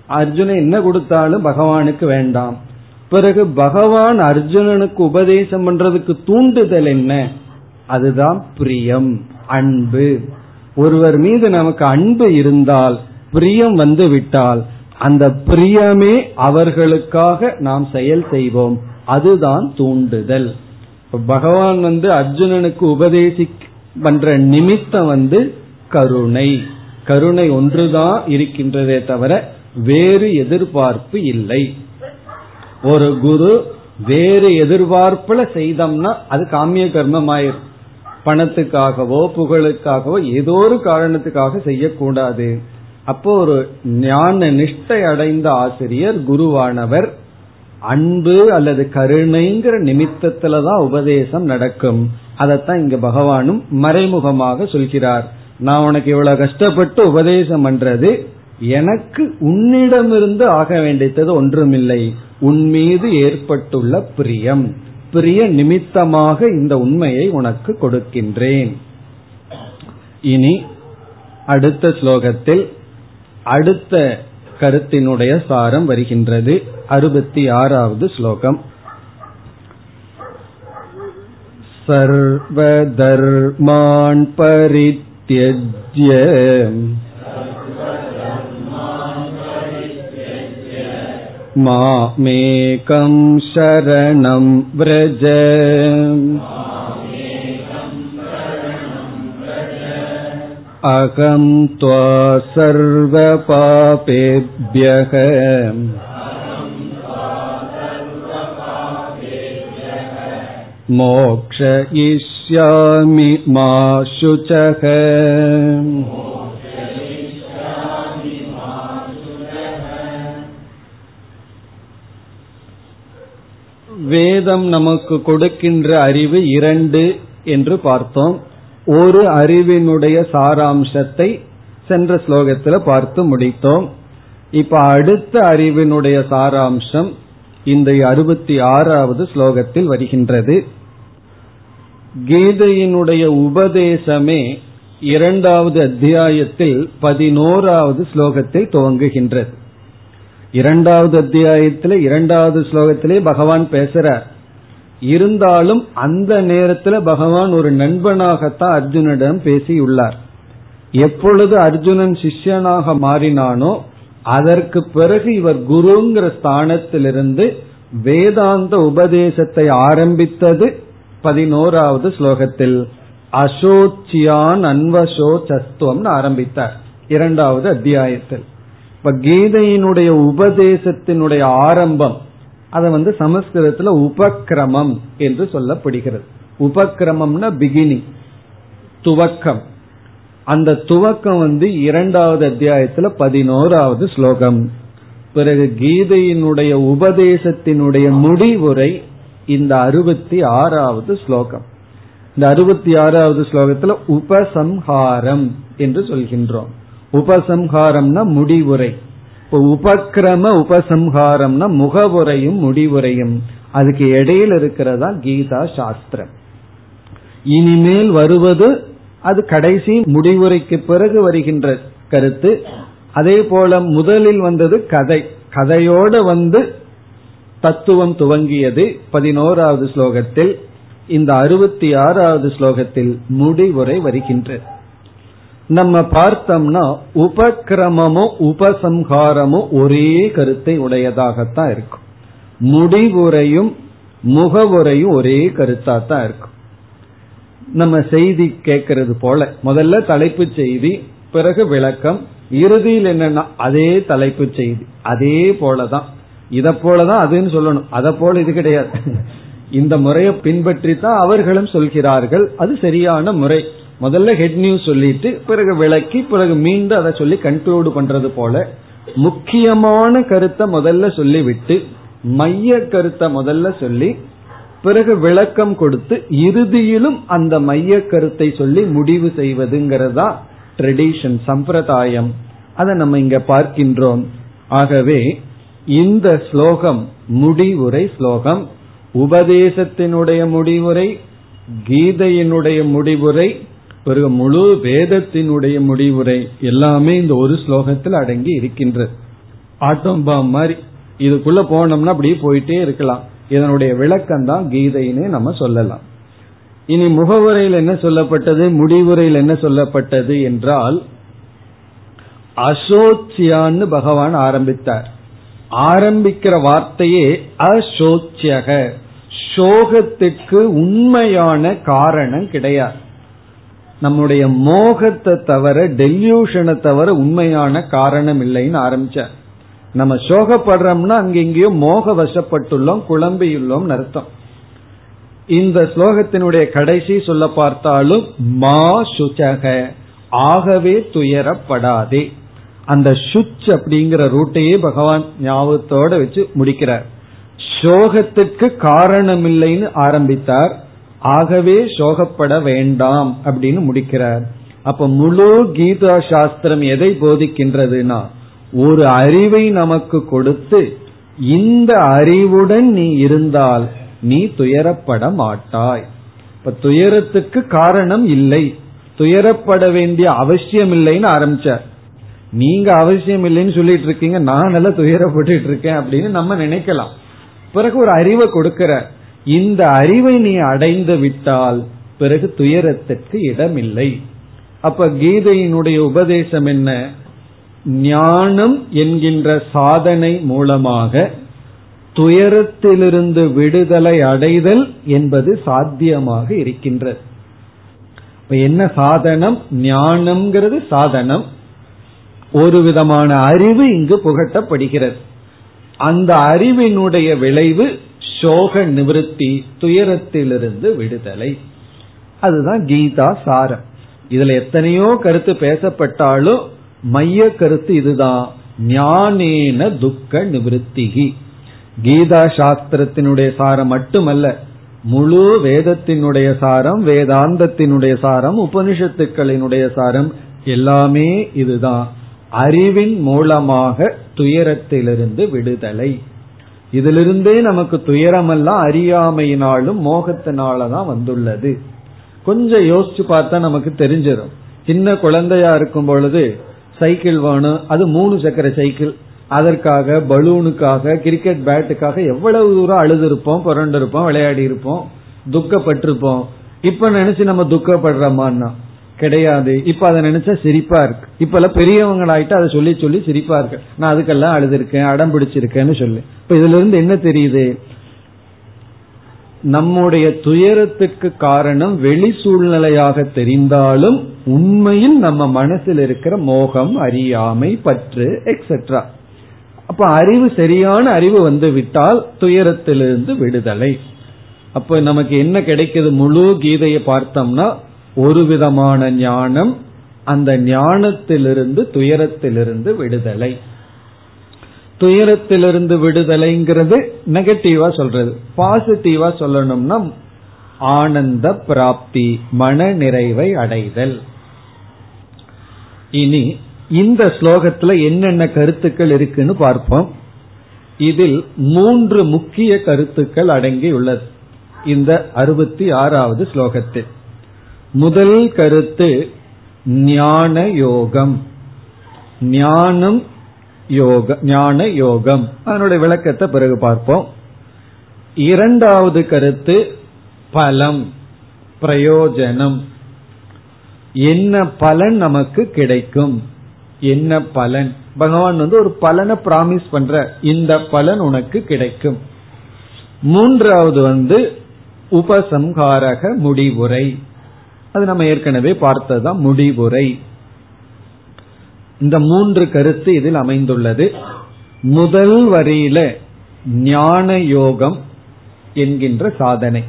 அர்ஜுனன் என்ன கொடுத்தாலும் பகவானுக்கு வேண்டாம். பிறகு பகவான் அர்ஜுனனுக்கு உபதேசம் பண்றதுக்கு தூண்டுதல் என்ன? அதுதான் பிரியம் அன்பு. ஒருவர் மீது நமக்கு அன்பு இருந்தால் பிரியம் வந்து விட்டால் அந்த பிரியமே அவர்களுக்காக நாம் செயல் செய்வோம். அதுதான் தூண்டுதல். பகவான் வந்து அர்ஜுனனுக்கு உபதேசி பண்ற நிமித்தம் வந்து கருணை. கருணை ஒன்றுதான் இருக்கின்றதே தவிர வேறு எதிர்பார்ப்பு இல்லை. ஒரு குரு வேறு எதிர்பார்ப்புல செய்தோம்னா அது காமிய கர்மம் ஆயிரும் பணத்துக்காகவோ புகழுக்காகவோ ஏதோ ஒரு காரணத்துக்காக செய்யக்கூடாது. அப்போ ஒரு ஞான நிஷ்டை அடைந்த ஆசிரியர் குருவானவர். அன்பு அல்லது கருணைங்கிற நிமித்தத்துலதான் உபதேசம் நடக்கும். அதைத்தான் இங்க பகவானும் மறைமுகமாக சொல்கிறார். நான் உனக்கு இவ்வளவு கஷ்டப்பட்டு உபதேசம் பண்றது எனக்கு உன்னிடமிருந்து ஆக வேண்டியது ஒன்றுமில்லை. உன் மீது ஏற்பட்டுள்ள பிரியம். பிரிய நிமித்தமாக இந்த உண்மையை உனக்கு கொடுக்கின்றேன். இனி அடுத்த ஸ்லோகத்தில் அடுத்த கருத்தினுடைய சாரம் வருகின்றது அறுபத்தி ஆறாவது ஸ்லோகம் சர்வதர்மான் பரித்யஜ்ய मामेकं शरणं व्रज अहं त्वा सर्वपापेभ्यः मोक्षयिष्यामि मोक्षयिष्यामि मा शुचः வேதம் நமக்கு கொடுக்கின்ற அறிவு இரண்டு என்று பார்த்தோம் ஒரு அறிவினுடைய சாராம்சத்தை சென்ற ஸ்லோகத்தில் பார்த்து முடித்தோம். இப்ப அடுத்த அறிவினுடைய சாராம்சம் இந்த அறுபத்தி ஆறாவது ஸ்லோகத்தில் வருகின்றது. கீதையினுடைய உபதேசமே இரண்டாவது அத்தியாயத்தில் பதினோராவது ஸ்லோகத்தில் துவங்குகின்றது. இரண்டாவது அத்தியாயத்தில் இரண்டாவது ஸ்லோகத்திலே பகவான் பேசுறார். இருந்தாலும் அந்த நேரத்தில் பகவான் ஒரு நண்பனாகத்தான் அர்ஜுனிடம் பேசியுள்ளார். எப்பொழுது அர்ஜுனன் சிஷ்யனாக மாறினானோ அதற்கு பிறகு இவர் குருங்கிற ஸ்தானத்திலிருந்து வேதாந்த உபதேசத்தை ஆரம்பித்தது பதினோராவது ஸ்லோகத்தில். அசோச்சியான் அன்வசோ சஸ்துவம் ஆரம்பித்தார் இரண்டாவது அத்தியாயத்தில். இப்ப கீதையினுடைய உபதேசத்தினுடைய ஆரம்பம் அதை வந்து சமஸ்கிருதத்துல உபக்கிரமம் என்று சொல்லப்படுகிறது. உபக்கிரமம்னா பிகினிங் துவக்கம். அந்த துவக்கம் வந்து இரண்டாவது அத்தியாயத்துல பதினோராவது ஸ்லோகம். பிறகு கீதையினுடைய உபதேசத்தினுடைய முடிவுரை இந்த அறுபத்தி ஆறாவது ஸ்லோகம். இந்த அறுபத்தி ஆறாவது ஸ்லோகத்துல உபசம்ஹாரம் என்று சொல்கின்றோம். உபசம்ஹாரம்னா முடிவுரை. இப்போ உபக்கிரம உபசம்ஹாரம்னா முகவுரையும் முடிவுரையும் அதுக்கு இடையில் இருக்கிறதா கீதா சாஸ்திரம். இனிமேல் வருவது அது கடைசி முடிவுரைக்கு பிறகு வருகின்ற கருத்து. அதே போல முதலில் வந்தது கதை. கதையோடு வந்து தத்துவம் துவங்கியது பதினோராவது ஸ்லோகத்தில். இந்த அறுபத்தி ஆறாவது ஸ்லோகத்தில் முடிவுரை வருகின்றது. நம்ம பார்த்தோம்னா உபக்கிரமமும் உபசம்ஹாரமும் ஒரே கருத்தை உடையதாகத்தான் இருக்கும். முடிவுரையும் முகவுரையும் ஒரே கருத்தா தான் இருக்கும். நம்ம செய்தி கேட்கறது போல முதல்ல தலைப்பு செய்தி பிறகு விளக்கம் இறுதியில் என்னன்னா அதே தலைப்பு செய்தி. அதே போலதான். இத போலதான் அதுன்னு சொல்லணும். அத போல இது கிடையாது. இந்த முறையை பின்பற்றி தான் அவர்களும் சொல்கிறார்கள். அது சரியான முறை. முதல்ல ஹெட் நியூஸ் சொல்லிட்டு பிறகு விளக்கி பிறகு மீண்டும் அதை சொல்லி கன்க்ளூடு பண்றது போல முக்கியமான கருத்தை முதல்ல சொல்லிவிட்டு மைய கருத்தை முதல்ல சொல்லி பிறகு விளக்கம் கொடுத்து இறுதியிலும் அந்த மைய கருத்தை சொல்லி முடிவு செய்வதுங்கிறதா ட்ரெடிஷன் சம்பிரதாயம். அதை நம்ம இங்க பார்க்கின்றோம். ஆகவே இந்த ஸ்லோகம் முடிவுரை ஸ்லோகம் உபதேசத்தினுடைய முடிவுரை கீதையினுடைய முடிவுரை பிறகு முழு வேதத்தினுடைய முடிவுரை எல்லாமே இந்த ஒரு ஸ்லோகத்தில் அடங்கி இருக்கின்றது. ஆட்டோம்பாம் மாதிரி இதுக்குள்ள போனோம்னா அப்படியே போயிட்டே இருக்கலாம். இதனுடைய விளக்கம் தான் கீதைன்னு நம்ம சொல்லலாம். இனி முகவுரையில் என்ன சொல்லப்பட்டது? முடிவுரையில் என்ன சொல்லப்பட்டது என்றால் அசோச்சியான்னு பகவான் ஆரம்பித்தார். ஆரம்பிக்கிற வார்த்தையே அசோச்சியக. சோகத்துக்கு உண்மையான காரணம் கிடையாது. நம்முடைய மோகத்தை தவிர டெல்யூஷனை தவிர உண்மையான காரணம் இல்லைன்னு ஆரம்பிச்சார் நம்ம சோகப்படுறோம்னா அங்க எங்கேயோ மோக வசப்பட்டுள்ளோம் குழம்பியுள்ளோம் அர்த்தம். இந்த ஸ்லோகத்தினுடைய கடைசி சொல்ல பார்த்தாலும் மா சுச்சக ஆகவே துயரப்படாதே. அந்த சுச் அப்படிங்கிற ரூட்டையே பகவான் ஞாபகத்தோட வச்சு முடிக்கிறார். சோகத்திற்கு காரணம் இல்லைன்னு ஆரம்பித்தார். ஆகவே சோகப்பட வேண்டாம் அப்படின்னு முடிக்கிறார். அப்ப முழு கீதா சாஸ்திரம் எதை போதிக்கின்றதுன்னா ஒரு அறிவை நமக்கு கொடுத்து இந்த அறிவுடன் நீ இருந்தால் நீ துயரப்பட மாட்டாய். இப்ப துயரத்துக்கு காரணம் இல்லை. துயரப்பட வேண்டிய அவசியம் இல்லைன்னு ஆரம்பிச்சார். நீங்க அவசியம் இல்லைன்னு சொல்லிட்டு இருக்கீங்க நான் நல்லா துயரப்பட்டு இருக்கேன் அப்படின்னு நம்ம நினைக்கலாம். பிறகு ஒரு அறிவை கொடுக்கிற இந்த அறிவை நீ அடைந்து விட்டால் பிறகு துயரத்திற்கு இடமில்லை. அப்ப கீதையினுடைய உபதேசம் என்ன? ஞானம் என்கின்ற சாதனை மூலமாக துயரத்திலிருந்து விடுதலை அடைதல் என்பது சாத்தியமாக இருக்கின்றது என்ன சாதனம்? ஞானம்ங்கிறது சாதனம். ஒரு விதமான அறிவு இங்கு புகட்டப்படுகிறது. அந்த அறிவினுடைய விளைவு சோக நிவிருத்தி துயரத்திலிருந்து விடுதலை. அதுதான் கீதா சாரம். இதுல எத்தனையோ கருத்து பேசப்பட்டாலும் மைய கருத்து இதுதான். ஞானேன துக்க நிவத்திகி கீதா சாஸ்திரத்தினுடைய சாரம் மட்டுமல்ல முழு வேதத்தினுடைய சாரம் வேதாந்தத்தினுடைய சாரம் உபனிஷத்துக்களினுடைய சாரம் எல்லாமே இதுதான். அறிவின் மூலமாக துயரத்திலிருந்து விடுதலை. இதிலிருந்தே நமக்கு துயரமெல்லாம் அறியாமையினாலும் மோகத்தினாலதான் வந்துள்ளது. கொஞ்சம் யோசிச்சு பார்த்தா நமக்கு தெரிஞ்சிடும் சின்ன குழந்தையா இருக்கும் பொழுது சைக்கிள் வேணும் அது மூணு சக்கர சைக்கிள். அதற்காக பலூனுக்காக கிரிக்கெட் பேட்டுக்காக எவ்வளவு தூரம் அழுது இருப்போம் புரண்டு இருப்போம் விளையாடி இருப்போம் துக்கப்பட்டிருப்போம். இப்ப நினைச்சு நம்ம துக்கப்படுறோமான்னா கிடையாது. இப்ப அதை நினைச்சா சிரிப்பா இருக்கு. இப்ப எல்லாம் பெரியவங்களாயிட்டு அதை சொல்லி சொல்லி சிரிப்பா இருக்கு. நான் அதுக்கெல்லாம் அழுதுருக்கேன் அடம் பிடிச்சிருக்கேன்னு சொல்லு. இப்ப இதுல இருந்து என்ன தெரியுது? நம்முடைய துயரத்துக்கு காரணம் வெளி சூழ்நிலையாக தெரிந்தாலும் உண்மையில் நம்ம மனசில் இருக்கிற மோகம் அறியாமை பற்று எக்ஸெட்ரா அப்ப அறிவு சரியான அறிவு வந்து விட்டால் துயரத்திலிருந்து விடுதலை. அப்ப நமக்கு என்ன கிடைக்குது? முழு கீதையை பார்த்தோம்னா ஒரு விதமான ஞானம் அந்த ஞானத்திலிருந்து துயரத்திலிருந்து விடுதலை. துயரத்திலிருந்து விடுதலைங்கிறது நெகட்டிவா சொல்றது. பாசிட்டிவா சொல்லணும்னா ஆனந்த பிராப்தி மன நிறைவை அடைதல். இனி இந்த ஸ்லோகத்துல என்னென்ன கருத்துக்கள் இருக்குன்னு பார்ப்போம். இதில் மூன்று முக்கிய கருத்துக்கள் அடங்கியுள்ளது. இந்த அறுபத்தி ஆறாவது ஸ்லோகத்தில். முதல் கருத்து ஞான யோகம். ஞானம் யோக ஞான யோகம். அதனுடைய விளக்கத்தை பிறகு பார்ப்போம். இரண்டாவது கருத்து பலம் பிரயோஜனம். என்ன பலன் நமக்கு கிடைக்கும்? என்ன பலன்? பகவான் வந்து ஒரு பலனை பிராமிஸ் பண்ற இந்த பலன் உனக்கு கிடைக்கும். மூன்றாவது வந்து உபசம்ஹாரக முடிவுரை. அது நம்ம ஏற்கனவே பார்த்ததுதான் முடிவுரை. இந்த மூன்று கருத்து இதில் அமைந்துள்ளது. முதல் வரியில ஞான யோகம் என்கின்ற சாதனை.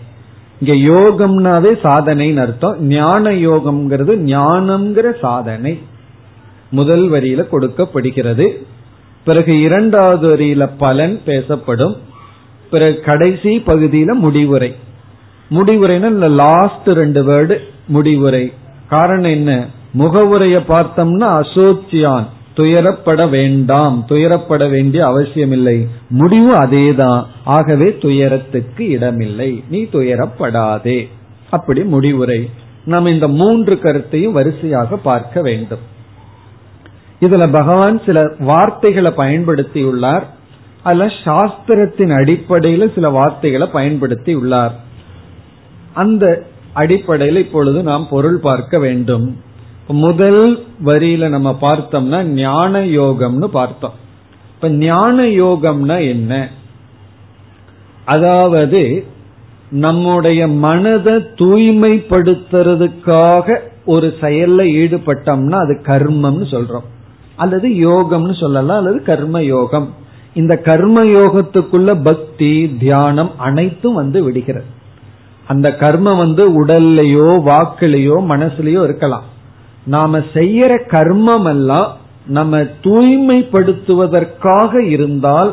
இங்க யோகம்னாவே சாதனைன்னு அர்த்தம். ஞான யோகம்ங்கிறது ஞானம்ங்கிற சாதனை முதல் வரியில கொடுக்கப்படுகிறது. பிறகு இரண்டாவது வரியில பலன் பேசப்படும். பிறகு கடைசி பகுதியில முடிவுரை. முடிவுரைன்னா லாஸ்ட் ரெண்டு வேர்டு முடிவுரை. காரணம் என்ன? முகவுரைய பார்த்தோம்னா அசோச்சியான். துயரப்பட வேண்டாம். துயரப்பட வேண்டிய அவசியமில்லை. முடிவு அதேதான். ஆகவே துயரத்துக்கு இடமில்லை. நீ துயரப்படாதே. அப்படி முடிவுரை. நாம் இந்த மூன்று கருத்தையும் வரிசையாக பார்க்க வேண்டும். இதுல பகவான் சில வார்த்தைகளை பயன்படுத்தி உள்ளார் அல்ல சாஸ்திரத்தின் அடிப்படையில் சில வார்த்தைகளை பயன்படுத்தி உள்ளார் அந்த அடிப்படையில் இப்பொழுது நாம் பொருள் பார்க்க வேண்டும். முதல் வரியில நம்ம பார்த்தோம்னா ஞான யோகம்னு பார்த்தோம். இப்ப ஞான யோகம்னா என்ன? அதாவது நம்முடைய மனதை தூய்மைப்படுத்துறதுக்காக ஒரு செயல்ல ஈடுபட்டோம்னா அது கர்மம்னு சொல்றோம். அல்லது யோகம்னு சொல்லலாம் அல்லது கர்ம யோகம். இந்த கர்ம யோகத்துக்குள்ள பக்தி தியானம் அனைத்தும் வந்து விடுகிறது. அந்த கர்மம் வந்து உடல்லையோ வாக்குலையோ மனசுலயோ இருக்கலாம். நாம செய்யற கர்மம் எல்லாம் நம்ம தூய்மைப்படுத்துவதற்காக இருந்தால்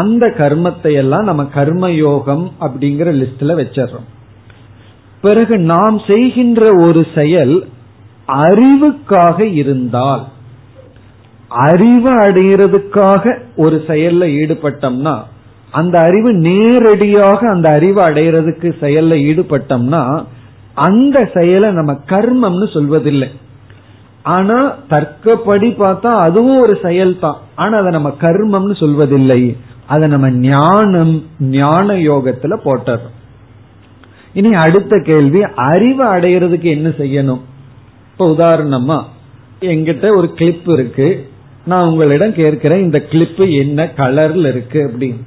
அந்த கர்மத்தை எல்லாம் நம்ம கர்ம யோகம் அப்படிங்கிற லிஸ்ட்ல வச்சிடறோம். பிறகு நாம் செய்கின்ற ஒரு செயல் அறிவுக்காக இருந்தால் அறிவு அடைகிறதுக்காக ஒரு செயல்ல ஈடுபட்டோம்னா அந்த அறிவு நேரடியாக அந்த அறிவு அடையிறதுக்கு செயல்ல ஈடுபட்டோம்னா அந்த செயலை நம்ம கர்மம்னு சொல்வதில்லை. ஆனா தர்க்கப்படி பார்த்தா அதுவும் ஒரு செயல் தான் ஆனா அதை நம்ம கர்மம்னு சொல்வதில்லை. அதை நம்ம ஞானம் ஞான யோகத்துல போட்டுறோம். இனி அடுத்த கேள்வி அறிவு அடையிறதுக்கு என்ன செய்யணும்? இப்ப உதாரணமா எங்கிட்ட ஒரு கிளிப் இருக்கு. நான் உங்களிடம் கேட்கிறேன் இந்த கிளிப்பு என்ன கலர்ல இருக்கு அப்படின்னு.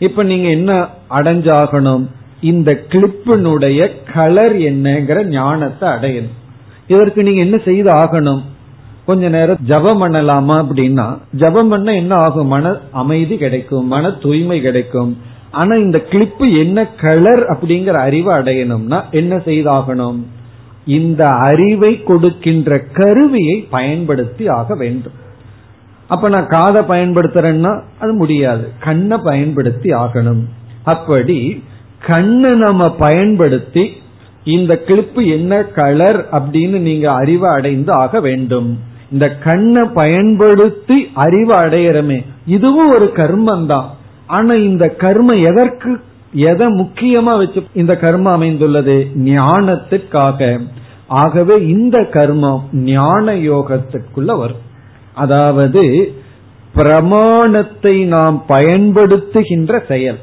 இப்ப நீங்க என்ன அடைஞ்சாகணும்? இந்த கிளிப்பினுடைய கலர் என்னங்கிற ஞானத்தை அடையணும். இதற்கு நீங்க என்ன செய்து ஆகணும்? கொஞ்ச நேரம் ஜபம் பண்ணலாமா அப்படின்னா ஜபம் பண்ண என்ன ஆகும்? மன அமைதி கிடைக்கும் மன தூய்மை கிடைக்கும். ஆனா இந்த கிளிப்பு என்ன கலர் அப்படிங்கிற அறிவை அடையணும்னா என்ன செய்தாகணும் இந்த அறிவை கொடுக்கின்ற கருவியை பயன்படுத்தி ஆக வேண்டும். அப்ப நான் காதை பயன்படுத்துறேன்னா அது முடியாது. கண்ணை பயன்படுத்தி ஆகணும் அப்படி கண்ணை நம்ம பயன்படுத்தி இந்த கிளிப்பு என்ன கலர் அப்படின்னு நீங்க அறிவை அடைந்து ஆக வேண்டும். இந்த கண்ணை பயன்படுத்தி அறிவை அடையிறமே. இதுவும் ஒரு கர்மம் தான் ஆனா இந்த கர்மம் எதற்கு எதை முக்கியமா வச்சு இந்த கர்மம் அமைந்துள்ளது? ஞானத்துக்காக. ஆகவே இந்த கர்மம் ஞான யோகத்துக்குள்ள வரும். அதாவது பிரமாணத்தை நாம் பயன்படுத்துகின்ற செயல்.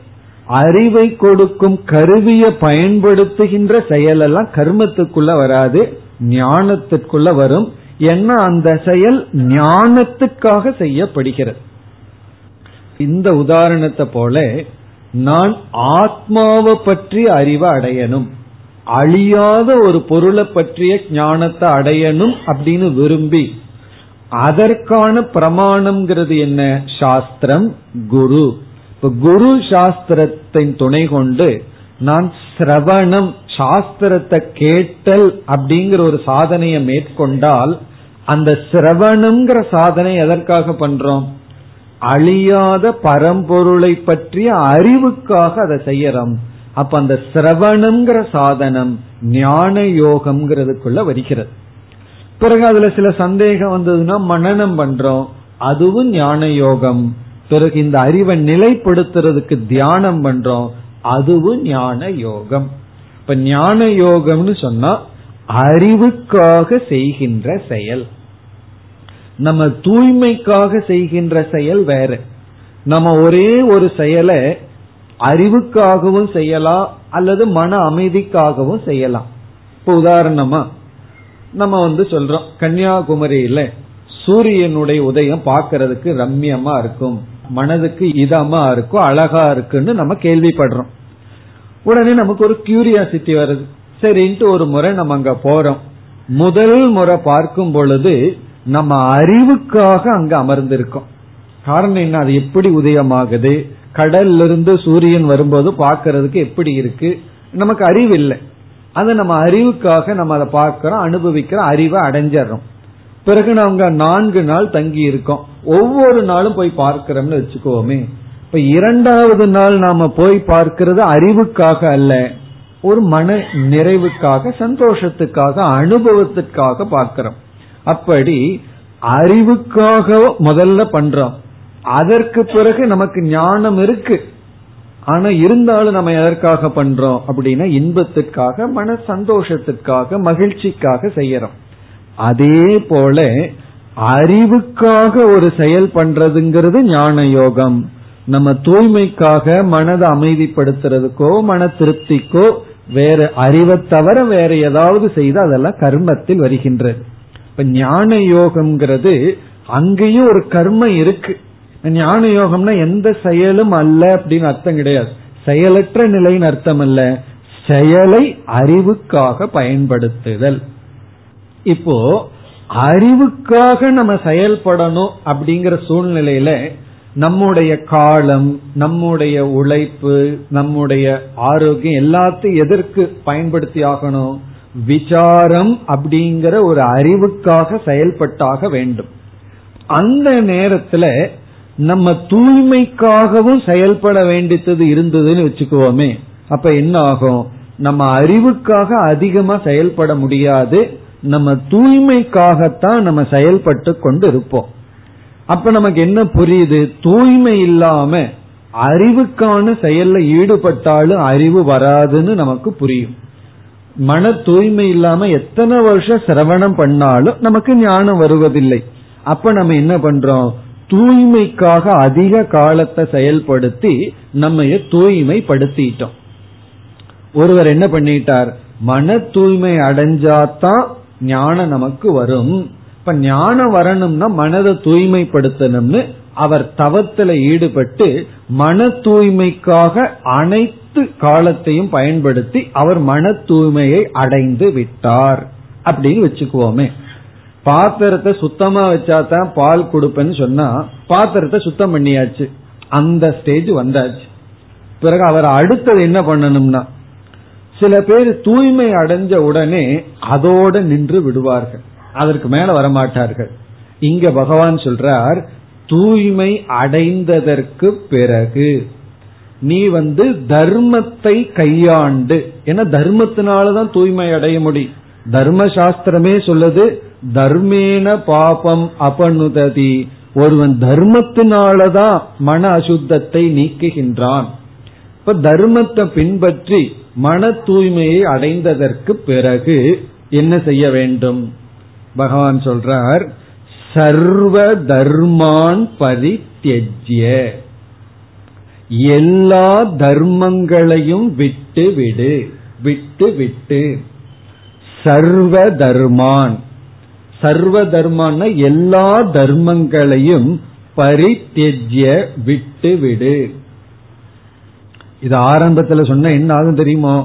அறிவை கொடுக்கும் கருவியை பயன்படுத்துகின்ற செயல் எல்லாம் கர்மத்துக்குள்ள வராது ஞானத்துக்குள்ள வரும். ஏன்னா அந்த செயல் ஞானத்துக்காக செய்யப்படுகிறது. இந்த உதாரணத்தை போல நான் ஆத்மாவை பற்றி அறிவை அடையணும். அழியாத ஒரு பொருளை பற்றிய ஞானத்தை அடையணும் அப்படின்னு விரும்பி அதற்கான பிரமாணம்ங்கிறது என்ன? சாஸ்திரம் குரு. இப்ப குரு சாஸ்திரத்தின் துணை கொண்டு நான் சிரவணம் சாஸ்திரத்தை கேட்டல் அப்படிங்கிற ஒரு சாதனையை மேற்கொண்டால் அந்த சிரவணம்ங்கிற சாதனை எதற்காக பண்றோம்? அழியாத பரம்பொருளை பற்றிய அறிவுக்காக அதை செய்யறோம். அப்ப அந்த சிரவணம்ங்கிற சாதனம் ஞான யோகம்ங்கிறதுக்குள்ள வருகிறது. பிறகு அதுல சில சந்தேகம் வந்ததுன்னா மனநம் பண்றோம். அதுவும் ஞான யோகம். பிறகு இந்த அறிவை நிலைப்படுத்துறதுக்கு தியானம் பண்றோம். அதுவும் ஞான யோகம். இப்ப ஞான யோகம்னு சொன்னா அறிவுக்காக செய்கின்ற செயல். நம்ம தூய்மைக்காக செய்கின்ற செயல் வேற. நம்ம ஒரே ஒரு செயலை அறிவுக்காகவும் செய்யலாம் அல்லது மன அமைதிக்காகவும் செய்யலாம். இப்ப உதாரணமா நம்ம வந்து சொல்றோம் கன்னியாகுமரியில சூரியனுடைய உதயம் பார்க்கறதுக்கு ரம்யமா இருக்கும் மனதுக்கு இதமா இருக்கும் அழகா இருக்குன்னு நம்ம கேள்விப்படுறோம். உடனே நமக்கு ஒரு கியூரியாசிட்டி வருது. சரின்ட்டு ஒரு முறை நம்ம அங்க போறோம். முதல் முறை பார்க்கும் பொழுது நம்ம அறிவுக்காக அங்க அமர்ந்திருக்கோம். காரணம் என்ன? அது எப்படி உதயமாகுது? கடல்ல இருந்து சூரியன் வரும்போது பார்க்கறதுக்கு எப்படி இருக்கு? நமக்கு அறிவு இல்லை. அது நம்ம அறிவுக்காக நம்ம அதை பார்க்கிறோம் அனுபவிக்கிறோம் அறிவை அடைஞ்சிடறோம். பிறகு நாங்க நான்கு நாள் தங்கி இருக்கோம். ஒவ்வொரு நாளும் போய் பார்க்கிறோம்னு வச்சுக்கோமே. இப்ப இரண்டாவது நாள் நாம போய் பார்க்கிறது அறிவுக்காக அல்ல. ஒரு மன நிறைவுக்காக சந்தோஷத்துக்காக அனுபவத்துக்காக பார்க்கிறோம். அப்படி அறிவுக்காக முதல்ல பண்றோம். அதற்கு பிறகு நமக்கு ஞானம் இருக்கு. ஆனா இருந்தாலும் நம்ம எதற்காக பண்றோம் அப்படின்னா இன்பத்துக்காக மன சந்தோஷத்துக்காக மகிழ்ச்சிக்காக செய்யறோம். அதே போல அறிவுக்காக ஒரு செயல் பண்றதுங்கிறது ஞான யோகம். நம்ம தூய்மைக்காக மனதை அமைதிப்படுத்துறதுக்கோ மன திருப்திக்கோ வேற அறிவை தவிர வேற ஏதாவது செய்து அதெல்லாம் கர்மத்தில் வருகின்றது. இப்ப ஞான யோகம்ங்கிறது அங்கேயும் ஒரு கர்மம் இருக்கு. ஞான யோகம்னா எந்த செயலும் அல்ல அப்படின்னு அர்த்தம் கிடையாது. செயலற்ற நிலைன்னு அர்த்தம் அல்ல செயலை அறிவுக்காக பயன்படுத்துதல். இப்போ அறிவுக்காக நம்ம செயல்படணும் அப்படிங்கிற சூழ்நிலையில நம்முடைய காலம் நம்முடைய உழைப்பு நம்முடைய ஆரோக்கியம் எல்லாத்தையும் எதற்கு பயன்படுத்தி ஆகணும்? விசாரம் அப்படிங்கிற ஒரு அறிவுக்காக செயல்பட்டாக வேண்டும். அந்த நேரத்துல நம்ம தூய்மைக்காகவும் செயல்பட வேண்டியது இருந்ததுன்னு வச்சுக்குவோமே. அப்ப என்ன ஆகும்? நம்ம அறிவுக்காக அதிகமா செயல்பட முடியாது. நம்ம தூய்மைக்காகத்தான் நம்ம செயல்பட்டு கொண்டு இருப்போம் அப்ப நமக்கு என்ன புரியுது? தூய்மை இல்லாம அறிவுக்கான செயல்ல ஈடுபட்டாலும் அறிவு வராதுன்னு நமக்கு புரியும். மன தூய்மை இல்லாம எத்தனை வருஷம் சிரவணம் பண்ணாலும் நமக்கு ஞானம் வருவதில்லை. அப்ப நம்ம என்ன பண்றோம்? தூய்மைக்காக அதிக காலத்தை செயல்படுத்தி நம்ம தூய்மைப்படுத்திட்டோம். ஒருவர் என்ன பண்ணிட்டார்? மன தூய்மை அடைஞ்சாதான் ஞானம் நமக்கு வரும். இப்ப ஞானம் வரணும்னா மனதை தூய்மைப்படுத்தணும்னு அவர் தவத்துல ஈடுபட்டு மன தூய்மைக்காக அனைத்து காலத்தையும் பயன்படுத்தி அவர் மன தூய்மையை அடைந்து விட்டார். அப்படின்னு வச்சுக்குவோமே. பாத்திரத்தை சுத்தமா வச்சா தான் பால் கொடுப்பேன்னு சொன்னா பாத்திரத்தை சுத்தம் பண்ணியாச்சு. அந்த ஸ்டேஜ் வந்தாச்சு. பிறகு அவர் அடுத்தது என்ன பண்ணணும்னா சில பேர் தூய்மை அடைஞ்ச உடனே அதோட நின்று விடுவார்கள். அதற்கு மேல வரமாட்டார்கள். இங்க பகவான் சொல்றார் தூய்மை அடைந்ததற்கு பிறகு நீ வந்து தர்மத்தை கையாண்டு. ஏன்னா தர்மத்தினாலதான் தூய்மை அடைய முடியும். தர்ம சாஸ்திரமே சொல்லுது தர்மேன பாபம் அபனுததி. ஒருவன் தர்மத்தினாலதான் மன அசுத்தத்தை நீக்குகின்றான். இப்ப தர்மத்தை பின்பற்றி மன தூய்மையை அடைந்ததற்கு பிறகு என்ன செய்ய வேண்டும்? பகவான் சொல்றார் சர்வ தர்மான் பரித்தியஜ்ய. எல்லா தர்மங்களையும் விட்டு விடு விட்டு விட்டு சர்வ தர்மான். சர்வ தர்மான எல்லா தர்மங்களையும் பரித்தெஜ்ய விட்டு விடு. இது ஆரம்பத்துல சொன்ன என்ன ஆகும் தெரியுமோ?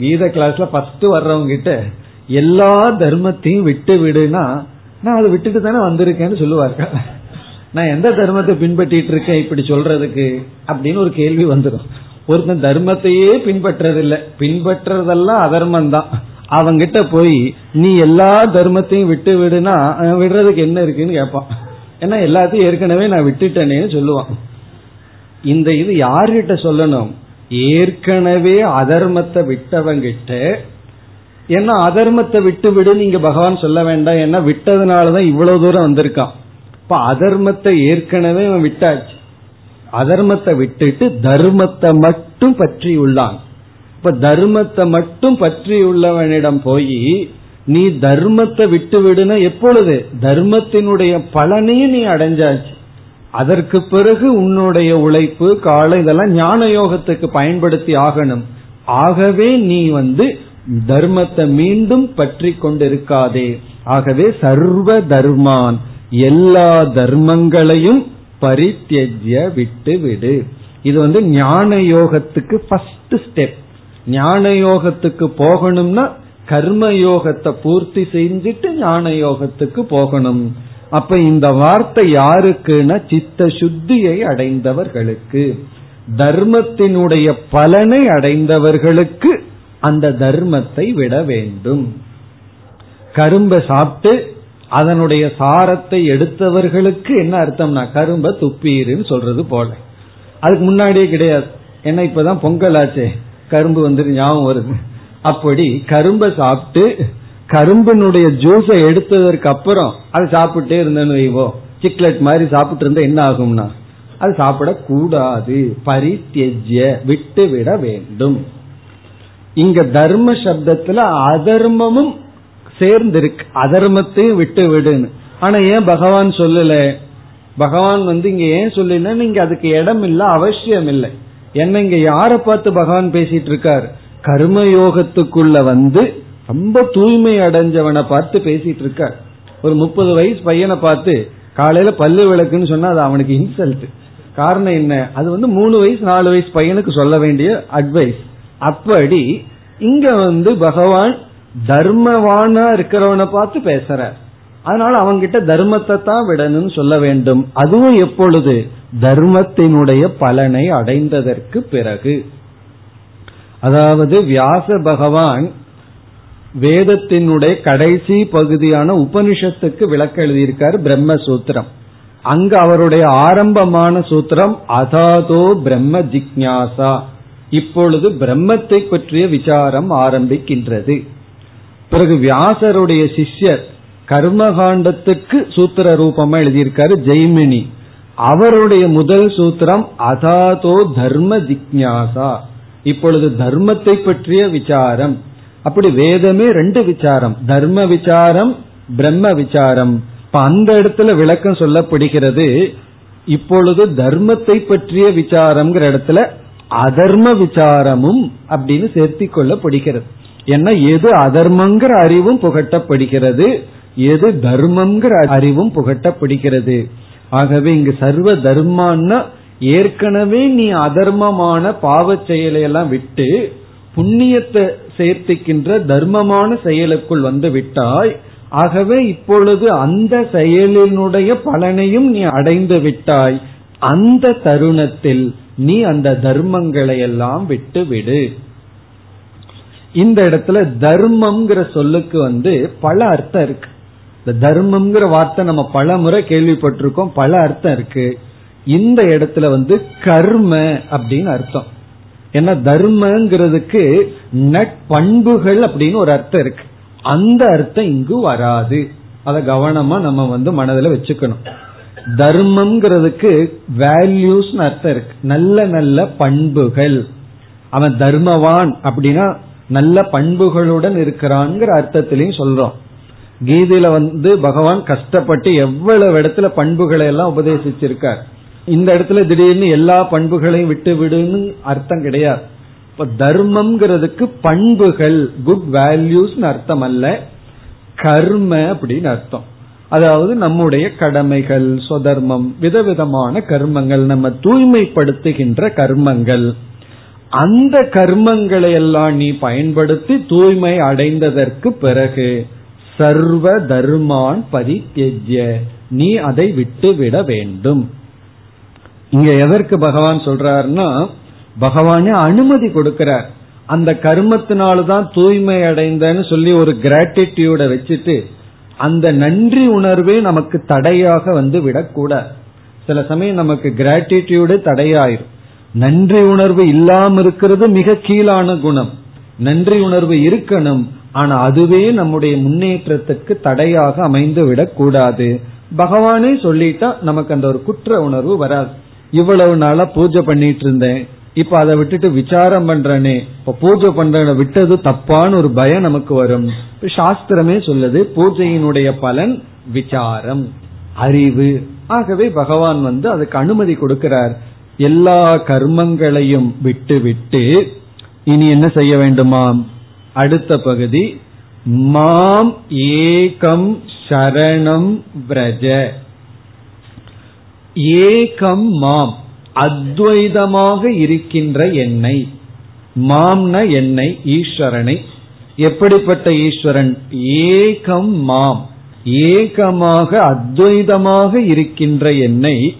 கீத கிளாஸ்ல ஃபர்ஸ்ட் வர்றவங்க கிட்ட எல்லா தர்மத்தையும் விட்டு விடுனா நான் அதை விட்டுட்டு தானே வந்திருக்கேன்னு சொல்லுவார்கள் நான் எந்த தர்மத்தை பின்பற்றிட்டு இருக்கேன் இப்படி சொல்றதுக்கு? அப்படின்னு ஒரு கேள்வி வந்துடும் ஒருத்தன் தர்மத்தையே பின்பற்றதில்லை. பின்பற்றதெல்லாம் அதர்மம் தான் அவங்கிட்ட போய் நீ எல்லா தர்மத்தையும் விட்டு விடுனா விடுறதுக்கு என்ன இருக்குன்னு கேட்பான். ஏன்னா எல்லாத்தையும் ஏற்கனவே நான் விட்டுட்டேனே சொல்லுவான். இந்த இது யார்கிட்ட சொல்லணும்? ஏற்கனவே அதர்மத்தை விட்டவங்கிட்ட. ஏன்னா அதர்மத்தை விட்டு விடு நீங்க பகவான் சொல்ல வேண்டாம். ஏன்னா விட்டதுனாலதான் இவ்வளவு தூரம் வந்திருக்கான். இப்ப அதர்மத்தை ஏற்கனவே அவன் விட்டாச்சு. அதர்மத்தை விட்டுட்டு தர்மத்தை மட்டும் பற்றி உள்ளான். இப்ப தர்மத்தை மட்டும் பற்றி உள்ளவனிடம் போய் நீ தர்மத்தை விட்டு விடுன எப்பொழுது? தர்மத்தினுடைய பலனையும் நீ அடைஞ்சாச்சு. அதற்கு பிறகு உன்னுடைய உழைப்பு காலம் இதெல்லாம் ஞான யோகத்துக்கு பயன்படுத்தி ஆகணும். ஆகவே நீ வந்து தர்மத்தை மீண்டும் பற்றி கொண்டிருக்காதே. ஆகவே சர்வ தர்மான் எல்லா தர்மங்களையும் பரித்தியஜ்ய விட்டு விடு இது வந்து ஞான யோகத்துக்கு ஃபர்ஸ்ட் ஸ்டெப் ஞான யோகத்துக்கு போகணும்னா கர்ம யோகத்தை பூர்த்தி செஞ்சுட்டு ஞான யோகத்துக்கு போகணும். அப்ப இந்த வார்த்தை யாருக்குன்னா சித்த சுத்தியை அடைந்தவர்களுக்கு. தர்மத்தினுடைய பலனை அடைந்தவர்களுக்கு அந்த தர்மத்தை விட வேண்டும். கரும்பை சாப்பிட்டு அதனுடைய சாரத்தை எடுத்தவர்களுக்கு என்ன அர்த்தம்னா கரும்ப துப்பீருன்னு சொல்றது போல. அதுக்கு முன்னாடியே கிடையாது. ஏன்னா இப்பதான் பொங்கல் ஆச்சே? கரும்பு வந்துட்டு ஞாபகம் வருது. அப்படி கரும்பை சாப்பிட்டு கரும்பினுடைய ஜூஸை எடுத்ததற்கு அப்புறம் அதை சாப்பிட்டே இருந்தேன்னு வைவோ சிக்லெட் மாதிரி சாப்பிட்டு இருந்தா என்ன ஆகும்னா அது சாப்பிடக்கூடாது. பரித்தியஜ்ய விட்டு விட வேண்டும். இங்க தர்ம சப்தத்துல அதர்மமும் சேர்ந்திருக்கு. அதர்மத்தையும் விட்டு விடுன்னு. ஆனா ஏன் பகவான் சொல்லல? பகவான் வந்து இங்க ஏன் சொல்லல நீங்க அதுக்கு இடம் இல்ல அவசியம் இல்லை. என்ன இங்க யார பார்த்து பகவான் பேசிட்டு இருக்கார்? கர்மயோகத்துக்குள்ள வந்து ரொம்ப தூய்மை அடைஞ்சவனை பார்த்து பேசிட்டு இருக்கார். ஒரு முப்பது வயசு பையனை பார்த்து காலையில பல்லு விளக்குன்னு சொன்னா அது அவனுக்கு இன்சல்ட் காரணம் என்ன? அது வந்து மூணு வயசு நாலு வயசு பையனுக்கு சொல்ல வேண்டிய அட்வைஸ் அப்படி இங்க வந்து பகவான் தர்மவானா இருக்கிறவனை பார்த்து பேசுற அதனால அவங்கிட்ட தர்மத்தை தான் விடணும்னு சொல்ல வேண்டும். அதுவும் எப்பொழுது? தர்மத்தினுடைய பலனை அடைந்ததற்கு பிறகு. அதாவது வியாச பகவான் வேதத்தினுடைய கடைசி பகுதியான உபனிஷத்துக்கு விளக்க எழுதியிருக்கார் பிரம்மசூத்திரம். அங்கு அவருடைய ஆரம்பமான சூத்திரம் அதாதோ பிரம்ம ஜிக்யாசா இப்பொழுது பிரம்மத்தை பற்றிய விசாரம் ஆரம்பிக்கின்றது. பிறகு வியாசருடைய சிஷ்யர் கர்மகாண்டத்துக்கு சூத்திர ரூபமா எழுதியிருக்காரு ஜெய்மினி. அவருடைய முதல் சூத்திரம் அதாதோ தர்ம ஜிக்யாசா இப்பொழுது தர்மத்தை பற்றிய விசாரம். அப்படி வேதமே ரெண்டு விசாரம். தர்ம விசாரம் பிரம்ம விசாரம். இப்ப அந்த இடத்துல விளக்கம் சொல்லப்படுகிறது இப்பொழுது தர்மத்தை பற்றிய விசாரம்ங்கிற இடத்துல அதர்ம விசாரமும் அப்படின்னு சேர்த்தி கொள்ளப்படுகிறது. ஏன்னா எது அதர்மங்கிற அறிவும் புகட்டப்படுகிறது எது தர்மங்கிற அறிவும் புகட்டப்படுகிறது. ஆகவே இங்கு சர்வ தர்மான்னா ஏற்கனவே நீ அதர்மமான பாவ செயலை எல்லாம் விட்டு புண்ணியத்தை சேர்த்துக்கின்ற தர்மமான செயலுக்குள் வந்து விட்டாய். ஆகவே இப்பொழுது அந்த செயலினுடைய பலனையும் நீ அடைந்து விட்டாய். அந்த தருணத்தில் நீ அந்த தர்மங்களை எல்லாம் விட்டு விடு இந்த இடத்துல தர்மம்ங்கிற சொல்லுக்கு வந்து பல அர்த்தம் இருக்கு. இந்த தர்மம்ங்கிற வார்த்தை நம்ம பல முறை கேள்விப்பட்டிருக்கோம் பல அர்த்தம் இருக்கு. இந்த இடத்துல வந்து கர்ம அப்படின்னு அர்த்தம். ஏன்னா தர்மங்கிறதுக்கு நட்பண்புகள் அப்படின்னு ஒரு அர்த்தம் இருக்கு. அந்த அர்த்தம் இங்கு வராது. அதை கவனமா நம்ம வந்து மனதில் வச்சுக்கணும். தர்மம்ங்கிறதுக்கு வேல்யூஸ் அர்த்தம் இருக்கு. நல்ல நல்ல பண்புகள். அவன் தர்மவான் அப்படின்னா நல்ல பண்புகளுடன் இருக்கிறான்ங்கிற அர்த்தத்திலையும் சொல்றோம். கீதையில வந்து பகவான் கஷ்டப்பட்டு எவ்வளவு இடத்துல பண்புகளை எல்லாம் உபதேசிச்சிருக்கார். இந்த இடத்துல திடீர்னு எல்லா பண்புகளையும் விட்டு விடுன்னு அர்த்தம் கிடையாது. இப்ப தர்மம்ங்கிறதுக்கு பண்புகள் குட் வேல்யூஸ் அர்த்தம் அல்ல. கர்ம அப்படின்னு அர்த்தம். அதாவது நம்முடைய கடமைகள் சொதர்மம் விதவிதமான கர்மங்கள் நம்ம தூய்மைப்படுத்துகின்ற கர்மங்கள். அந்த கர்மங்களை எல்லாம் நீ பயன்படுத்தி தூய்மை அடைந்ததற்கு பிறகு சர்வ தர்மான் பரித்தெஜ்ய நீ அதை விட்டுவிட வேண்டும். இங்க எதற்கு பகவான் சொல்றாருன்னா பகவானே அனுமதி கொடுக்கிறார். அந்த கர்மத்தினால்தான் தூய்மை அடைந்தன்னு சொல்லி ஒரு கிராட்டிடியூட வச்சுட்டு அந்த நன்றி உணர்வே நமக்கு தடையாக வந்து விடக்கூடாது. சில சமயம் நமக்கு கிராட்டிடியூடு தடையாயிரும். நன்றி உணர்வு இல்லாம இருக்கிறது மிக கீழான குணம். நன்றி உணர்வு இருக்கணும். ஆனா அதுவே நம்முடைய முன்னேற்றத்துக்கு தடையாக அமைந்து விடக்கூடாது பகவானே சொல்லிட்டா நமக்கு அந்த ஒரு குற்ற உணர்வு வராது. இவ்வளவு நாளா பூஜை பண்ணிட்டு இருந்தேன். இப்ப அதை விட்டுட்டு விசாரம் பண்றனே. இப்ப பூஜை பண்ற விட்டது தப்பான ஒரு பயம் நமக்கு வரும். சாஸ்திரமே சொல்லுது பூஜையினுடைய பலன் விசாரம் அறிவு. ஆகவே பகவான் வந்து அதுக்கு அனுமதி கொடுக்கிறார். எல்லா கர்மங்களையும் விட்டு விட்டு இனி என்ன செய்ய வேண்டுமாம்? அடுத்த பகுதி மாம் ஏகம் சரணம் பிரஜ ஏகம் மாம் அத்வைதமாக இருக்கின்ற என்னை. மாம்ன என்னை ஈஸ்வரனை. எப்படிப்பட்ட ஈஸ்வரன்? ஏகம் மாம் ஏகமாக அத்வைதமாக இருக்கின்ற என்னை